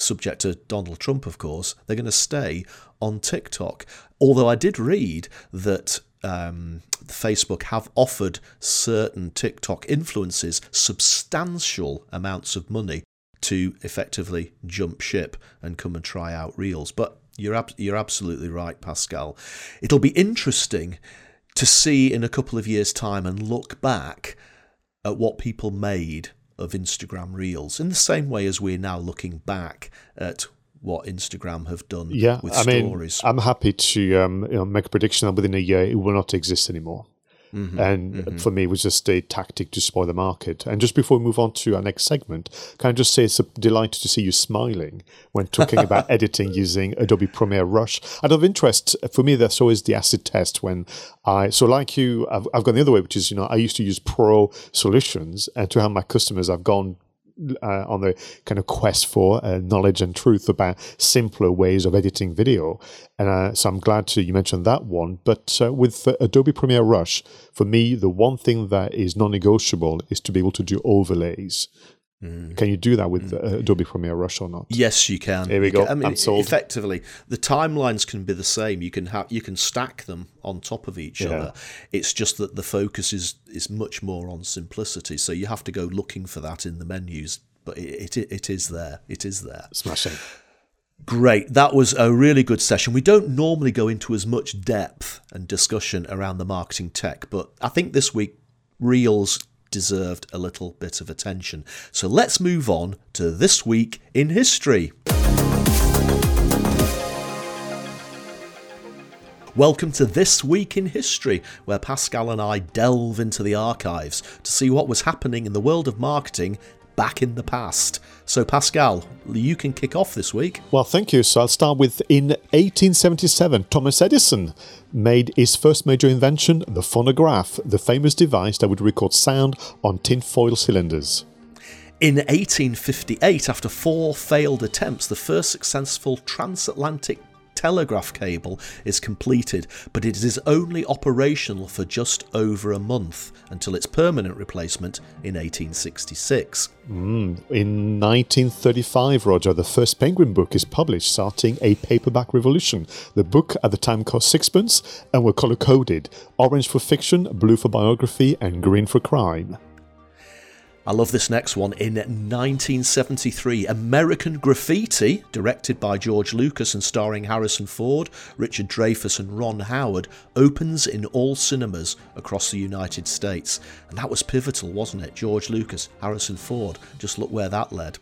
subject to Donald Trump, of course, they're going to stay on TikTok. Although I did read that um, Facebook have offered certain TikTok influences substantial amounts of money to effectively jump ship and come and try out Reels. But you're ab- you're absolutely right, Pascal. It'll be interesting to see in a couple of years' time and look back at what people made of Instagram Reels in the same way as we're now looking back at what Instagram have done yeah, with I stories. Mean, I'm happy to um, you know, make a prediction that within a year it will not exist anymore. Mm-hmm, and mm-hmm. for me, it was just a tactic to spoil the market. And just before we move on to our next segment, can I just say it's a delight to see you smiling when talking about <laughs> editing using Adobe Premiere Rush. Out of interest, for me, that's always the acid test when I, so like you, I've, I've gone the other way, which is, you know, I used to use Pro solutions and to have my customers, I've gone uh, on the kind of quest for uh, knowledge and truth about simpler ways of editing video. And uh, so I'm glad to you mentioned that one. But uh, with Adobe Premiere Rush, for me, the one thing that is non-negotiable is to be able to do overlays. Mm. Can you do that with mm. Adobe Premiere Rush or not? Yes, you can. Here we you go. Can, I mean, effectively, the timelines can be the same. You can have you can stack them on top of each yeah. other. It's just that the focus is is much more on simplicity. So you have to go looking for that in the menus. But it it, it is there. It is there. Smashing. Great. That was a really good session. We don't normally go into as much depth and discussion around the marketing tech, but I think this week Reels deserved a little bit of attention. So let's move on to this week in history. Welcome to This Week in History, where Pascal and I delve into the archives to see what was happening in the world of marketing back in the past. So, Pascal, you can kick off this week. Well, thank you. So, I'll start with in 1877, Thomas Edison made his first major invention, the phonograph, the famous device that would record sound on tinfoil cylinders. In 1858, after four failed attempts, the first successful transatlantic telegraph cable is completed, but it is only operational for just over a month until its permanent replacement in 1866. Mm. In 1935, Roger, the first Penguin book is published, starting a paperback revolution. The book at the time cost sixpence and were color coded orange for fiction, blue for biography, and green for crime. I love this next one. In 1973, American Graffiti, directed by George Lucas and starring Harrison Ford, Richard Dreyfuss, and Ron Howard, opens in all cinemas across the United States. And that was pivotal, wasn't it? George Lucas, Harrison Ford. Just look where that led.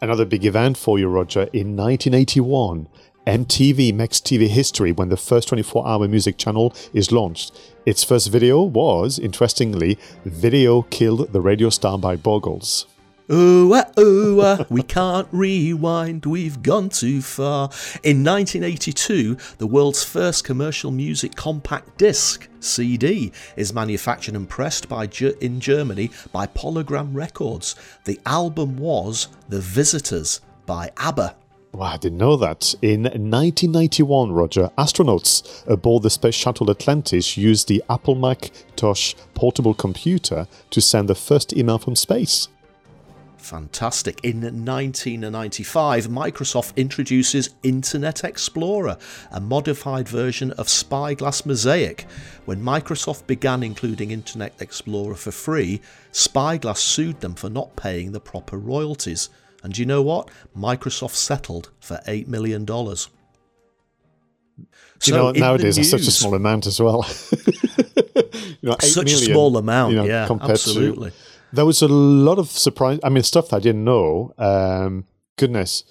Another big event for you, Roger. In 1981, MTV makes TV history when the first 24 hour music channel is launched. Its first video was, interestingly, Video Killed the Radio Star by Buggles. Ooh, ah, ooh, ah, we can't rewind, we've gone too far. In 1982, the world's first commercial music compact disc, CD, is manufactured and pressed by in Germany by Polygram Records. The album was The Visitors by ABBA. Well, I didn't know that. In 1991, Roger, astronauts aboard the Space Shuttle Atlantis used the Apple Macintosh portable computer to send the first email from space. Fantastic. In 1995, Microsoft introduces Internet Explorer, a modified version of Spyglass Mosaic. When Microsoft began including Internet Explorer for free, Spyglass sued them for not paying the proper royalties. And you know what? Microsoft settled for $8 million. So you know, nowadays it's such a small amount as well. <laughs> you know, such million, a small amount, you know, yeah, absolutely. To, there was a lot of surprise. I mean, stuff that I didn't know. Um, goodness,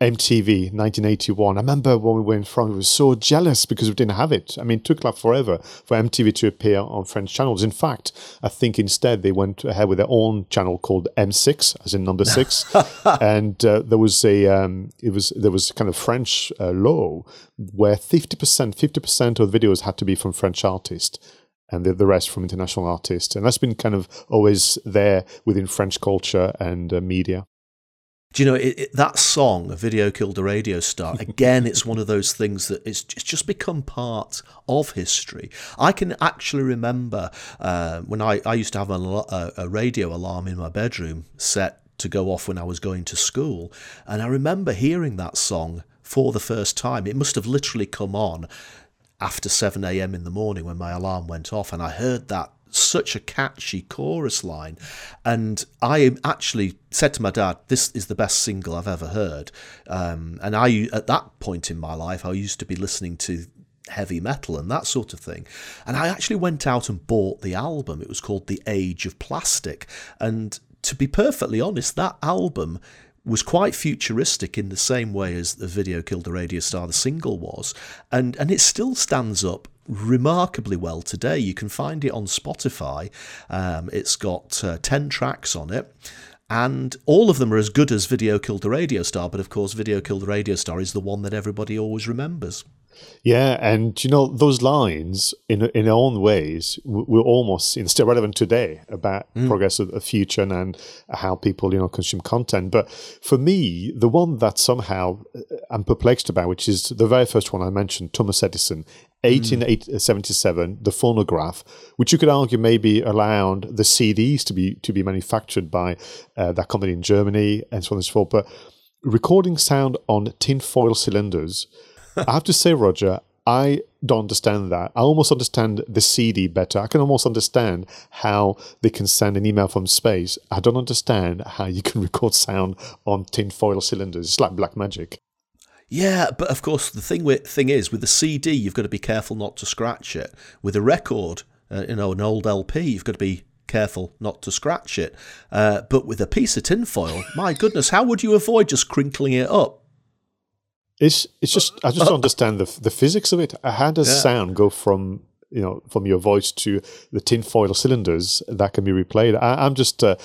MTV 1981. I remember when we were in France, we were so jealous because we didn't have it. I mean, it took like forever for MTV to appear on French channels. In fact, I think instead they went ahead with their own channel called M6, as in number six, <laughs> and uh, there was a um, it was there was kind of French uh, law where 50 percent 50 percent of the videos had to be from French artists and the, the rest from international artists. And that's been kind of always there within French culture and uh, media. Do you know it, it, that song, "A Video Killed a Radio Star"? <laughs> Again, it's one of those things that it's, it's just become part of history. I can actually remember uh, when I, I used to have a, a radio alarm in my bedroom set to go off when I was going to school, and I remember hearing that song for the first time. It must have literally come on after 7 a.m. in the morning when my alarm went off, and I heard that such a catchy chorus line. And I actually said to my dad, This is the best single I've ever heard. Um, and I, at that point in my life, I used to be listening to heavy metal and that sort of thing. And I actually went out and bought the album. It was called The Age of Plastic. And to be perfectly honest, that album was quite futuristic in the same way as the video killed the radio star the single was and and it still stands up remarkably well today. You can find it on Spotify. Um, it's got uh, 10 tracks on it. And all of them are as good as Video Killed the Radio Star, but of course, Video Killed the Radio Star is the one that everybody always remembers. Yeah, and you know those lines in in their own ways were almost you know, still relevant today about mm. progress of the future and how people you know consume content. But for me, the one that somehow uh, I'm perplexed about, which is the very first one I mentioned, Thomas Edison, 1877, mm. the phonograph, which you could argue maybe allowed the CDs to be to be manufactured by uh, that company in Germany and so on and so forth. But recording sound on tinfoil cylinders <laughs> I have to say, Roger, I don't understand that. I almost understand the CD better. I can almost understand how they can send an email from space. I don't understand how you can <laughs> record sound on tinfoil cylinders. It's like black magic. Yeah, but of course the thing with, thing is with the CD, you've got to be careful not to scratch it. With a record, uh, you know, an old LP, you've got to be careful not to scratch it. Uh, but with a piece of tinfoil, my goodness, how would you avoid just crinkling it up? It's it's just I just don't understand the the physics of it. How does yeah. sound go from you know from your voice to the tinfoil cylinders that can be replayed? I, am just. Uh,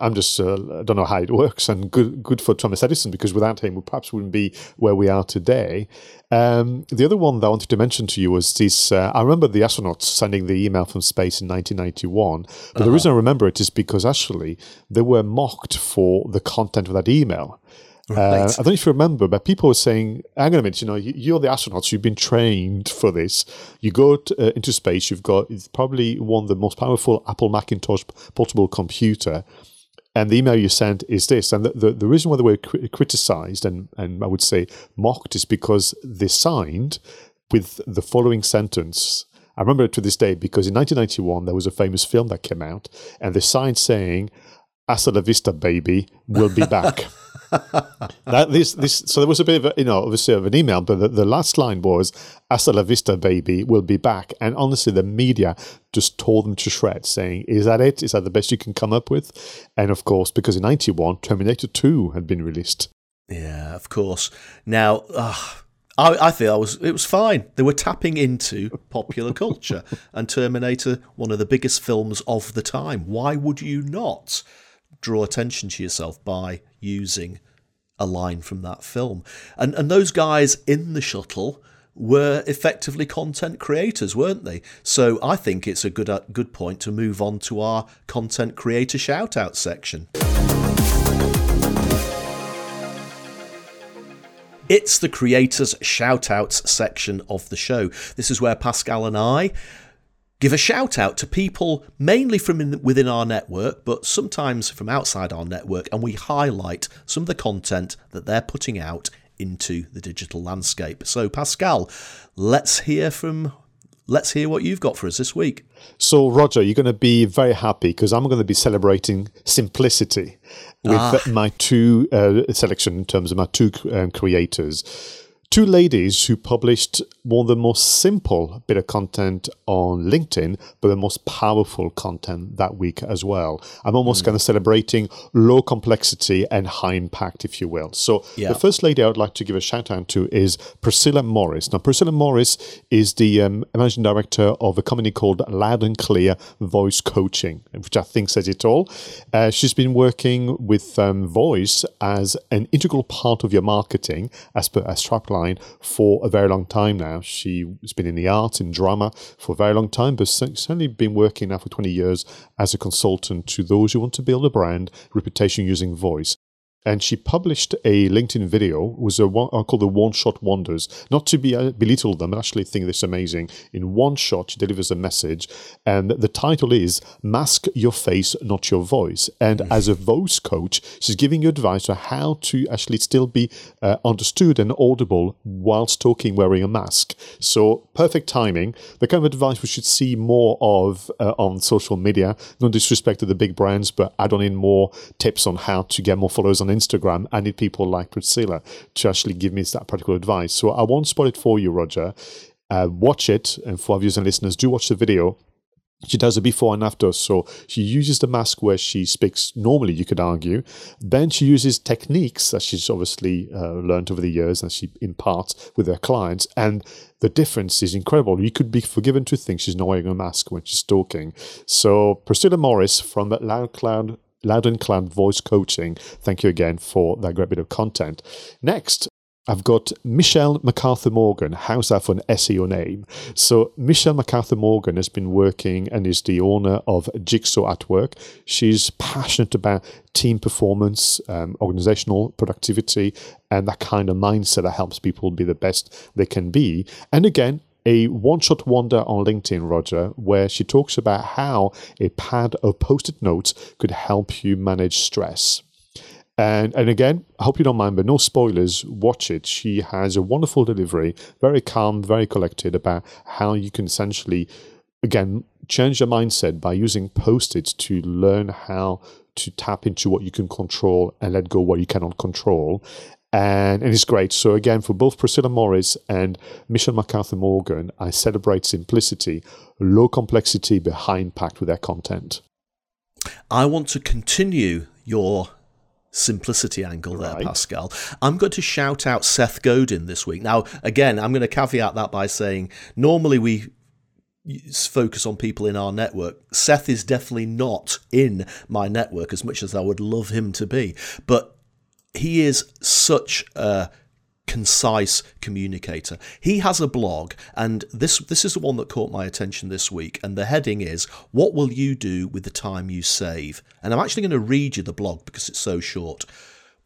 I'm just uh, I don't know how it works, and good good for Thomas Edison because without him we perhaps wouldn't be where we are today. Um, the other one that I wanted to mention to you was this. Uh, I remember the astronauts sending the email from space in 1991, but uh-huh. the reason I remember it is because actually they were mocked for the content of that email. Right. Uh, I don't know if you remember, but people were saying, hang on a minute, you know, you're the astronauts, you've been trained for this. You go uh, into space, you've got probably one of the most powerful Apple Macintosh portable computer. And the email you sent is this. And the, the, the reason why they were criticized and, and I would say mocked is because they signed with the following sentence I remember it to this day because in 1991 there was a famous film that came out, and the sign saying "Hasta la vista, baby, we'll be back." <laughs> that this this so there was a bit of a, you know obviously of an email, but the, the last line was "Hasta la vista, baby, we'll be back." And honestly, the media just tore them to shreds, saying, "Is that it? Is that the best you can come up with?" And of course, because in '91, Terminator 2 had been released. Yeah, of course. Now. Uh, I, I think was it was fine. They were tapping into popular culture, <laughs> and Terminator, one of the biggest films of the time. Why would you not draw attention to yourself by using a line from that film? And and those guys in the shuttle were effectively content creators, weren't they? So I think it's a good uh, good point to move on to our content creator shout out section. It's the creators shout outs section of the show. This is where Pascal and I give a shout out to people mainly from in, within our network, but sometimes from outside our network, and we highlight some of the content that they're putting out into the digital landscape. So, Pascal, let's hear from let's hear what you've got for us this week. So, Roger, you're going to be very happy because I'm going to be celebrating simplicity with ah. my two uh, selection in terms of my two um, creators two ladies who published one of the most simple bit of content on LinkedIn, but the most powerful content that week as well. I'm almost mm. kind of celebrating low complexity and high impact, if you will. So yeah. the first lady I would like to give a shout out to is Priscilla Morris. Now, Priscilla Morris is the um, managing director of a company called Loud and Clear Voice Coaching, which I think says it all. Uh, she's been working with um, voice as an integral part of your marketing, as per as Strapline for a very long time now. She's been in the art, in drama for a very long time, but certainly been working now for 20 years as a consultant to those who want to build a brand reputation using voice and she published a LinkedIn video. It was a one, uh, called the One Shot Wonders. Not to be uh, belittle them, but actually think this amazing. In one shot, she delivers a message, and the title is "Mask Your Face, Not Your Voice." And mm. as a voice coach, she's giving you advice on how to actually still be uh, understood and audible whilst talking wearing a mask. So perfect timing. The kind of advice we should see more of uh, on social media. No disrespect to the big brands, but add on in more tips on how to get more followers on on Instagram, I need people like Priscilla to actually give me that practical advice. So I won't spoil it for you, Roger. Uh, watch it, and for our viewers and listeners, do watch the video. She does a before and after. So she uses the mask where she speaks normally, you could argue. Then she uses techniques that she's obviously uh, learned over the years and she imparts with her clients. And the difference is incredible. You could be forgiven to think she's not wearing a mask when she's talking. So Priscilla Morris from the Loud Cloud Loud Clan Voice Coaching. Thank you again for that great bit of content. Next, I've got Michelle MacArthur Morgan. How's that for an SEO name? So, Michelle MacArthur Morgan has been working and is the owner of Jigsaw at Work. She's passionate about team performance, um, organizational productivity, and that kind of mindset that helps people be the best they can be. And again, a one shot wonder on LinkedIn, Roger, where she talks about how a pad of post it notes could help you manage stress. And, and again, I hope you don't mind, but no spoilers. Watch it. She has a wonderful delivery, very calm, very collected about how you can essentially, again, change your mindset by using post its to learn how to tap into what you can control and let go what you cannot control and, and it's great. So again, for both Priscilla Morris and Michelle MacArthur Morgan, I celebrate simplicity, low complexity, but high impact with their content. I want to continue your simplicity angle there, right. Pascal. I'm going to shout out Seth Godin this week. Now, again, I'm going to caveat that by saying normally we focus on people in our network. Seth is definitely not in my network as much as I would love him to be. But he is such a concise communicator. He has a blog, and this this is the one that caught my attention this week. And the heading is "What will you do with the time you save?" And I'm actually going to read you the blog because it's so short.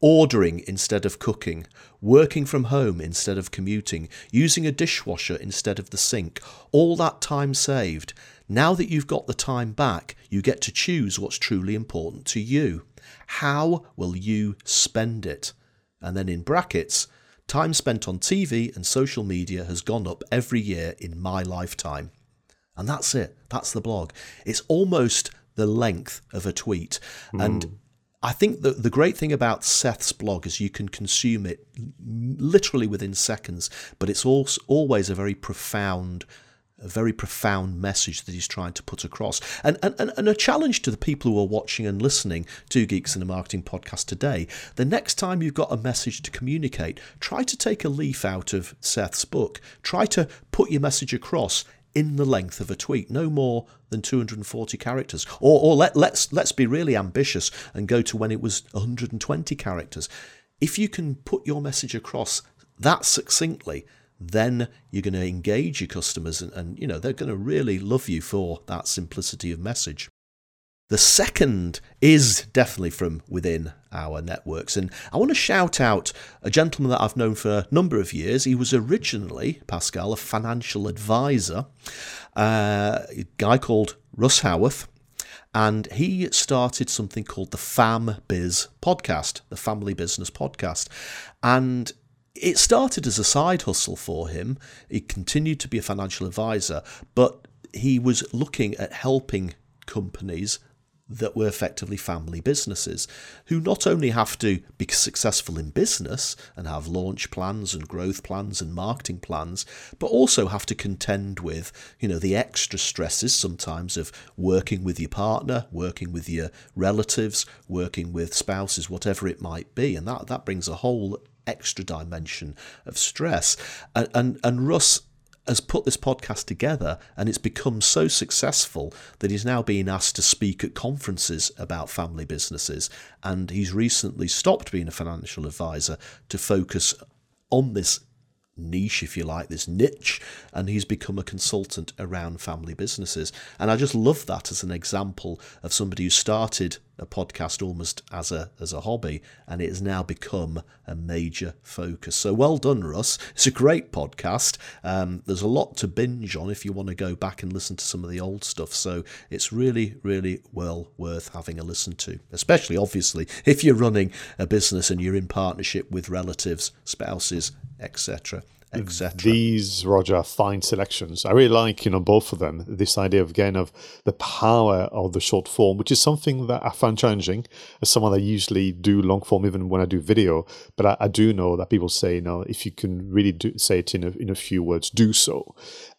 Ordering instead of cooking, working from home instead of commuting, using a dishwasher instead of the sink, all that time saved. Now that you've got the time back, you get to choose what's truly important to you. How will you spend it? And then in brackets, time spent on TV and social media has gone up every year in my lifetime. And that's it. That's the blog. It's almost the length of a tweet. Mm. And I think that the great thing about Seth's blog is you can consume it literally within seconds, but it's also always a very profound a very profound message that he's trying to put across. And, and, and a challenge to the people who are watching and listening to Geeks in a Marketing podcast today the next time you've got a message to communicate, try to take a leaf out of Seth's book. Try to put your message across in the length of a tweet, no more than 240 characters. Or, or let, let's, let's be really ambitious and go to when it was 120 characters. If you can put your message across that succinctly, then you're going to engage your customers and, and you know they're going to really love you for that simplicity of message. The second is definitely from within our networks. And I want to shout out a gentleman that I've known for a number of years. He was originally, Pascal, a financial advisor, uh, a guy called Russ Howarth. And he started something called the Fam Biz podcast, the Family Business Podcast. And it started as a side hustle for him. He continued to be a financial advisor, but he was looking at helping companies that were effectively family businesses who not only have to be successful in business and have launch plans and growth plans and marketing plans but also have to contend with you know the extra stresses sometimes of working with your partner working with your relatives working with spouses whatever it might be and that that brings a whole extra dimension of stress and and, and Russ has put this podcast together and it's become so successful that he's now being asked to speak at conferences about family businesses. And he's recently stopped being a financial advisor to focus on this niche, if you like, this niche, and he's become a consultant around family businesses. And I just love that as an example of somebody who started a podcast almost as a as a hobby, and it has now become a major focus. So well done, Russ. It's a great podcast. Um, there's a lot to binge on if you want to go back and listen to some of the old stuff. So it's really, really well worth having a listen to, especially obviously if you're running a business and you're in partnership with relatives, spouses, etc etc. These Roger fine selections. I really like you know both of them. This idea of again of the power of the short form, which is something that I find challenging as someone that usually do long form even when I do video. But I, I do know that people say you know if you can really do, say it in a, in a few words, do so.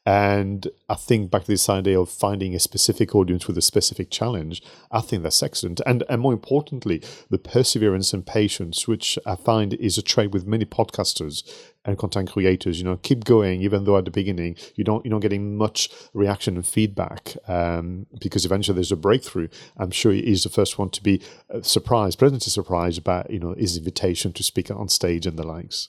And I think back to this idea of finding a specific audience with a specific challenge, I think that's excellent. And and more importantly, the perseverance and patience, which I find is a trait with many podcasters and content creators. You know, keep going, even though at the beginning you don't you're not getting much reaction and feedback, um, because eventually there's a breakthrough. I'm sure he's the first one to be uh, surprised, pleasantly surprised about you know his invitation to speak on stage and the likes.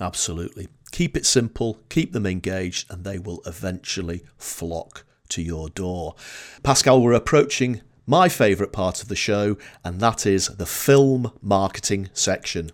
Absolutely. Keep it simple, keep them engaged, and they will eventually flock to your door. Pascal, we're approaching my favourite part of the show, and that is the film marketing section.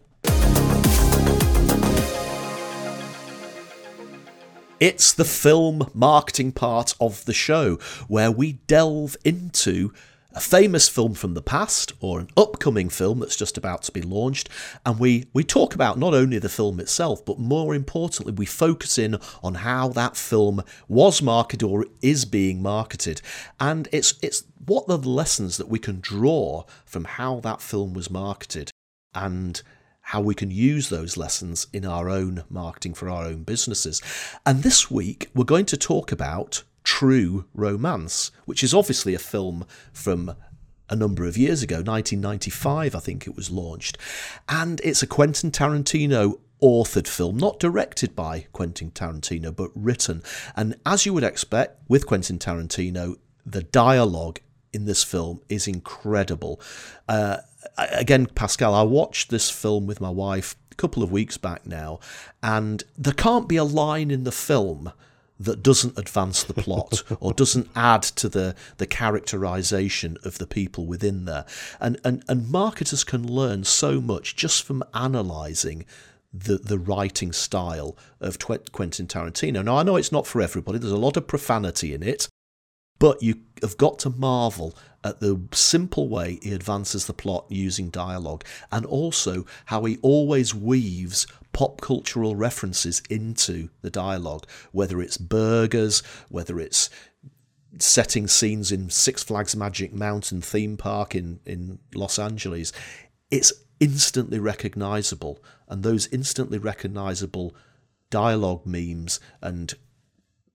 It's the film marketing part of the show where we delve into a famous film from the past or an upcoming film that's just about to be launched. And we, we talk about not only the film itself, but more importantly, we focus in on how that film was marketed or is being marketed. And it's, it's what are the lessons that we can draw from how that film was marketed and how we can use those lessons in our own marketing for our own businesses. And this week, we're going to talk about True Romance, which is obviously a film from a number of years ago, 1995, I think it was launched. And it's a Quentin Tarantino authored film, not directed by Quentin Tarantino, but written. And as you would expect with Quentin Tarantino, the dialogue in this film is incredible. Uh, again, Pascal, I watched this film with my wife a couple of weeks back now, and there can't be a line in the film that doesn't advance the plot <laughs> or doesn't add to the, the characterization of the people within there. And, and, and marketers can learn so much just from analyzing the, the writing style of Quentin Tarantino. Now, I know it's not for everybody, there's a lot of profanity in it, but you have got to marvel at the simple way he advances the plot using dialogue and also how he always weaves pop cultural references into the dialogue, whether it's burgers, whether it's setting scenes in Six Flags Magic Mountain theme park in, in Los Angeles, it's instantly recognizable. And those instantly recognizable dialogue memes and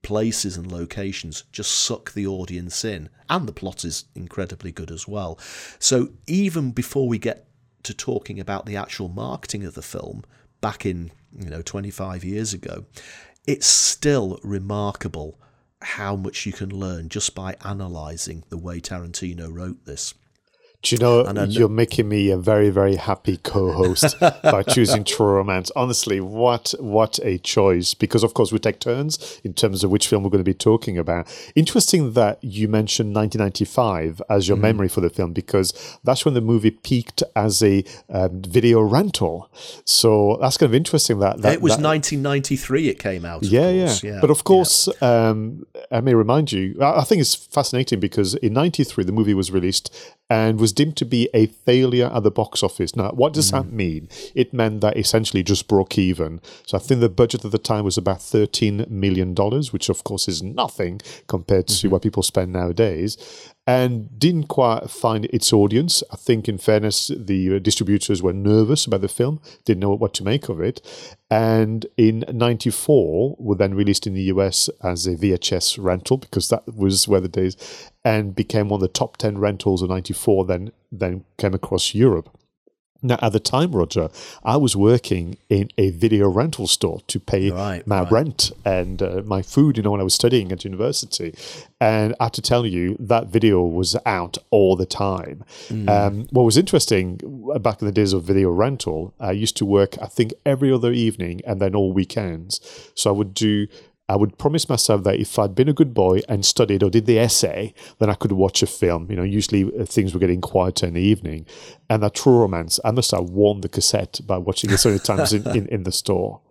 places and locations just suck the audience in. And the plot is incredibly good as well. So even before we get to talking about the actual marketing of the film back in, you know, 25 years ago, it's still remarkable how much you can learn just by analysing the way Tarantino wrote this. Do you know, know you're making me a very, very happy co-host <laughs> by choosing True Romance. Honestly, what what a choice! Because of course we take turns in terms of which film we're going to be talking about. Interesting that you mentioned 1995 as your mm. memory for the film because that's when the movie peaked as a um, video rental. So that's kind of interesting. That, that it was that, 1993. It came out. Yeah, yeah, yeah, But of course, yeah. um, I may remind you. I think it's fascinating because in '93 the movie was released and was deemed to be a failure at the box office. Now, what does mm. that mean? It meant that essentially just broke even. So I think the budget at the time was about $13 million, which of course is nothing compared to mm-hmm. what people spend nowadays and didn't quite find its audience. I think, in fairness, the uh, distributors were nervous about the film, didn't know what to make of it. And in 94, were then released in the US as a VHS rental because that was where the days, and became one of the top 10 rentals of 94, then, then came across Europe. Now, at the time, Roger, I was working in a video rental store to pay right, my right. rent and uh, my food, you know, when I was studying at university. And I have to tell you, that video was out all the time. Mm. Um, what was interesting back in the days of video rental, I used to work, I think, every other evening and then all weekends. So I would do I would promise myself that if I'd been a good boy and studied or did the essay, then I could watch a film. You know, usually uh, things were getting quieter in the evening. And that True Romance, I must have won the cassette by watching it so many times in, in, in the store. <laughs>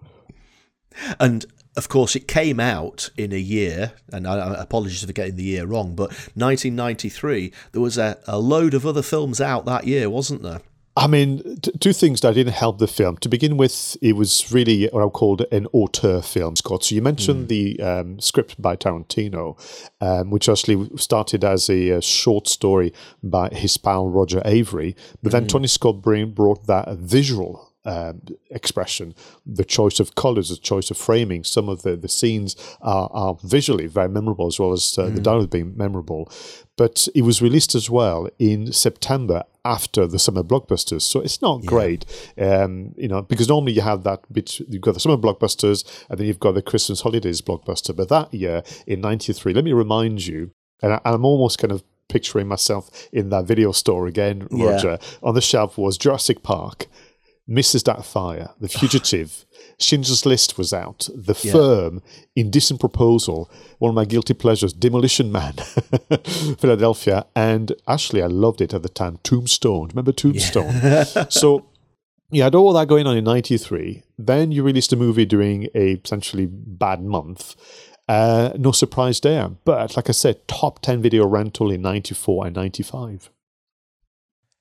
And of course, it came out in a year, and I, I apologize for getting the year wrong, but 1993, there was a, a load of other films out that year, wasn't there? I mean, t- two things that didn't help the film. To begin with, it was really what I called an auteur film, Scott. So you mentioned mm. the um, script by Tarantino, um, which actually started as a, a, short story by his pal Roger Avary, But then mm. Tony Scott brought that visual um, expression, the choice of colors, the choice of framing. Some of the, the scenes are, are visually very memorable as well as uh, mm. the dialogue being memorable. But it was released as well in September after the summer blockbusters. So it's not yeah. great, um, you know, because normally you have that bit, you've got the summer blockbusters and then you've got the Christmas holidays blockbuster. But that year in 93, let me remind you, and I, I'm almost kind of picturing myself in that video store again, Roger. Yeah. On the shelf was Jurassic Park, Mrs. Doubtfire, The <sighs> Fugitive, Schindler's List was out, The yeah. Firm, Indecent Proposal, one of my guilty pleasures, Demolition Man, <laughs> Philadelphia, and actually I loved it at the time, Tombstone. Remember Tombstone? Yeah. <laughs> so you had all that going on in 93. Then you released a movie during a potentially bad month. Uh, no surprise there. But like I said, top 10 video rental in 94 and 95.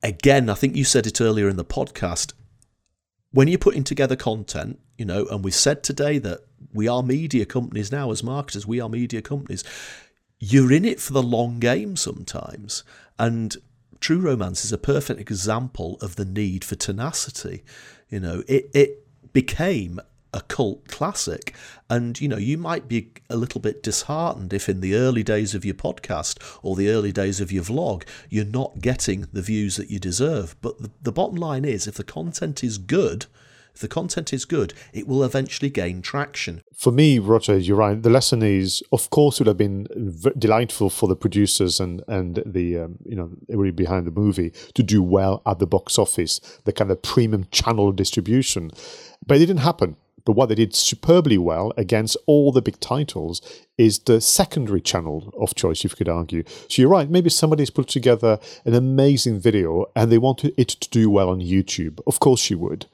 Again, I think you said it earlier in the podcast when you're putting together content, you know, and we said today that we are media companies now as marketers, we are media companies, you're in it for the long game sometimes. And True Romance is a perfect example of the need for tenacity. You know, it, it became a cult classic. And, you know, you might be a little bit disheartened if in the early days of your podcast or the early days of your vlog, you're not getting the views that you deserve. But the, the bottom line is if the content is good, if the content is good, it will eventually gain traction. For me, Roger, you're right. The lesson is, of course, it would have been v- delightful for the producers and and the um, you know everybody behind the movie to do well at the box office, the kind of premium channel distribution, but it didn't happen. But what they did superbly well against all the big titles is the secondary channel of choice, if you could argue. So you're right, maybe somebody's put together an amazing video and they want it to do well on YouTube. Of course you would.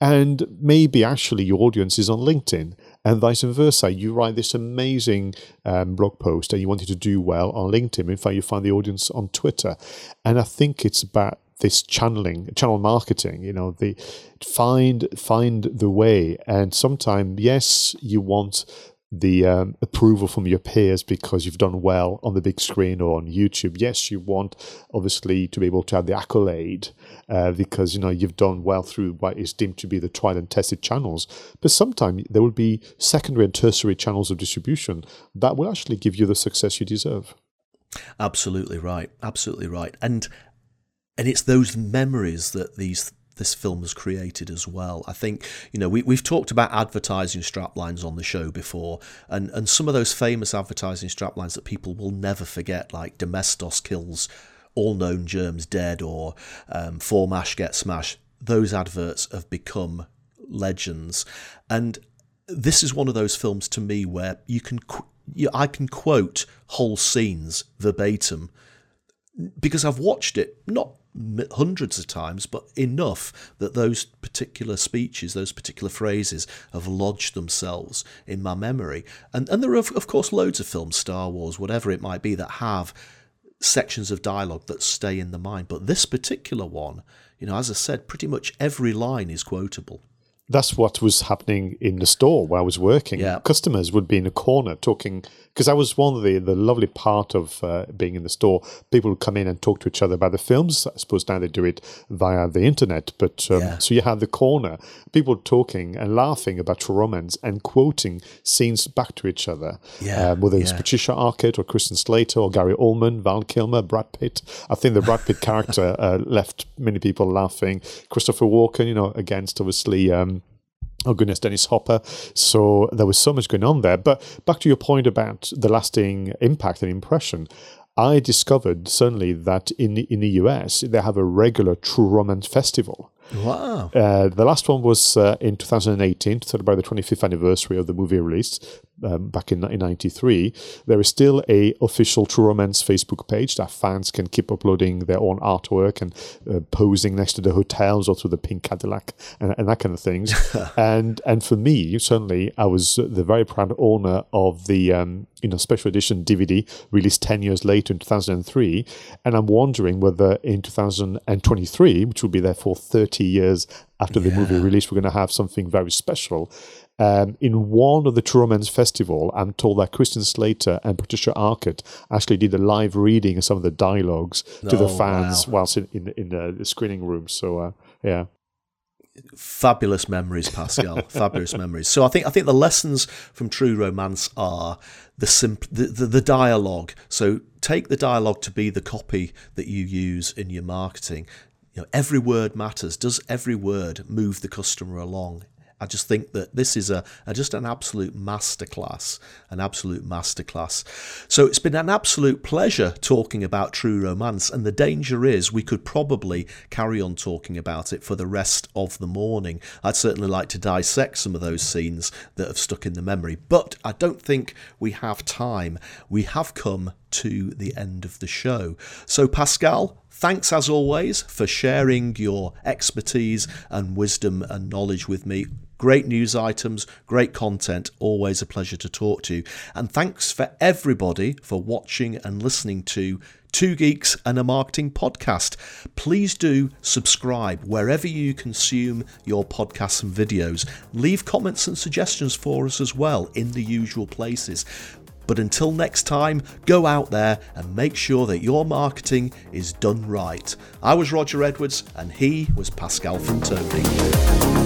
And maybe actually your audience is on LinkedIn and vice versa. You write this amazing um, blog post and you want it to do well on LinkedIn. In fact, you find the audience on Twitter. And I think it's about this channeling, channel marketing, you know, the find find the way. And sometimes, yes, you want the um, approval from your peers because you've done well on the big screen or on YouTube. Yes, you want obviously to be able to have the accolade uh, because you know you've done well through what is deemed to be the tried and tested channels. But sometimes there will be secondary and tertiary channels of distribution that will actually give you the success you deserve. Absolutely right. Absolutely right. And and it's those memories that these this film has created as well. I think, you know, we, we've talked about advertising straplines on the show before, and, and some of those famous advertising straplines that people will never forget, like Domestos kills all known germs dead or um, For Mash Get Smashed, those adverts have become legends. And this is one of those films to me where you can, I can quote whole scenes verbatim because I've watched it not hundreds of times, but enough that those particular speeches, those particular phrases have lodged themselves in my memory. And, and there are, of course, loads of films, Star Wars, whatever it might be, that have sections of dialogue that stay in the mind. But this particular one, you know, as I said, pretty much every line is quotable that's what was happening in the store where I was working. Yeah. Customers would be in a corner talking because I was one of the the lovely part of uh, being in the store. People would come in and talk to each other about the films. I suppose now they do it via the internet, but um, yeah. so you had the corner, people talking and laughing about Romance and quoting scenes back to each other. Yeah, um, whether yeah. it's Patricia Arquette or Christian Slater or Gary Oldman, Val Kilmer, Brad Pitt. I think the Brad Pitt character <laughs> uh, left many people laughing. Christopher Walken, you know, against obviously. Um, oh goodness, Dennis Hopper. So there was so much going on there. But back to your point about the lasting impact and impression, I discovered certainly that in in the US they have a regular True Romance festival. Wow. Uh, the last one was uh, in 2018 to celebrate the 25th anniversary of the movie release um, back in 1993. There is still a official True Romance Facebook page that fans can keep uploading their own artwork and uh, posing next to the hotels or to the pink Cadillac and, and that kind of things. <laughs> and and for me, certainly, I was the very proud owner of the um, you know special edition DVD released 10 years later in 2003. And I'm wondering whether in 2023, which will be therefore 30 years after the yeah. movie release, we're going to have something very special. Um, in one of the True Romance Festival, I'm told that Christian Slater and Patricia Arquette actually did a live reading of some of the dialogues to the oh, fans wow. whilst in, in, in the screening room. So, uh, yeah fabulous memories, Pascal. <laughs> fabulous memories. So I think I think the lessons from True Romance are the, simp- the, the the dialogue. So take the dialogue to be the copy that you use in your marketing you know, every word matters. Does every word move the customer along? I just think that this is a, a, just an absolute masterclass, an absolute masterclass. So it's been an absolute pleasure talking about True Romance, and the danger is we could probably carry on talking about it for the rest of the morning. I'd certainly like to dissect some of those scenes that have stuck in the memory, but I don't think we have time. We have come to the end of the show. So Pascal, Thanks as always for sharing your expertise and wisdom and knowledge with me. Great news items, great content, always a pleasure to talk to. You. And thanks for everybody for watching and listening to Two Geeks and a Marketing Podcast. Please do subscribe wherever you consume your podcasts and videos. Leave comments and suggestions for us as well in the usual places. But until next time, go out there and make sure that your marketing is done right. I was Roger Edwards and he was Pascal Fantoni.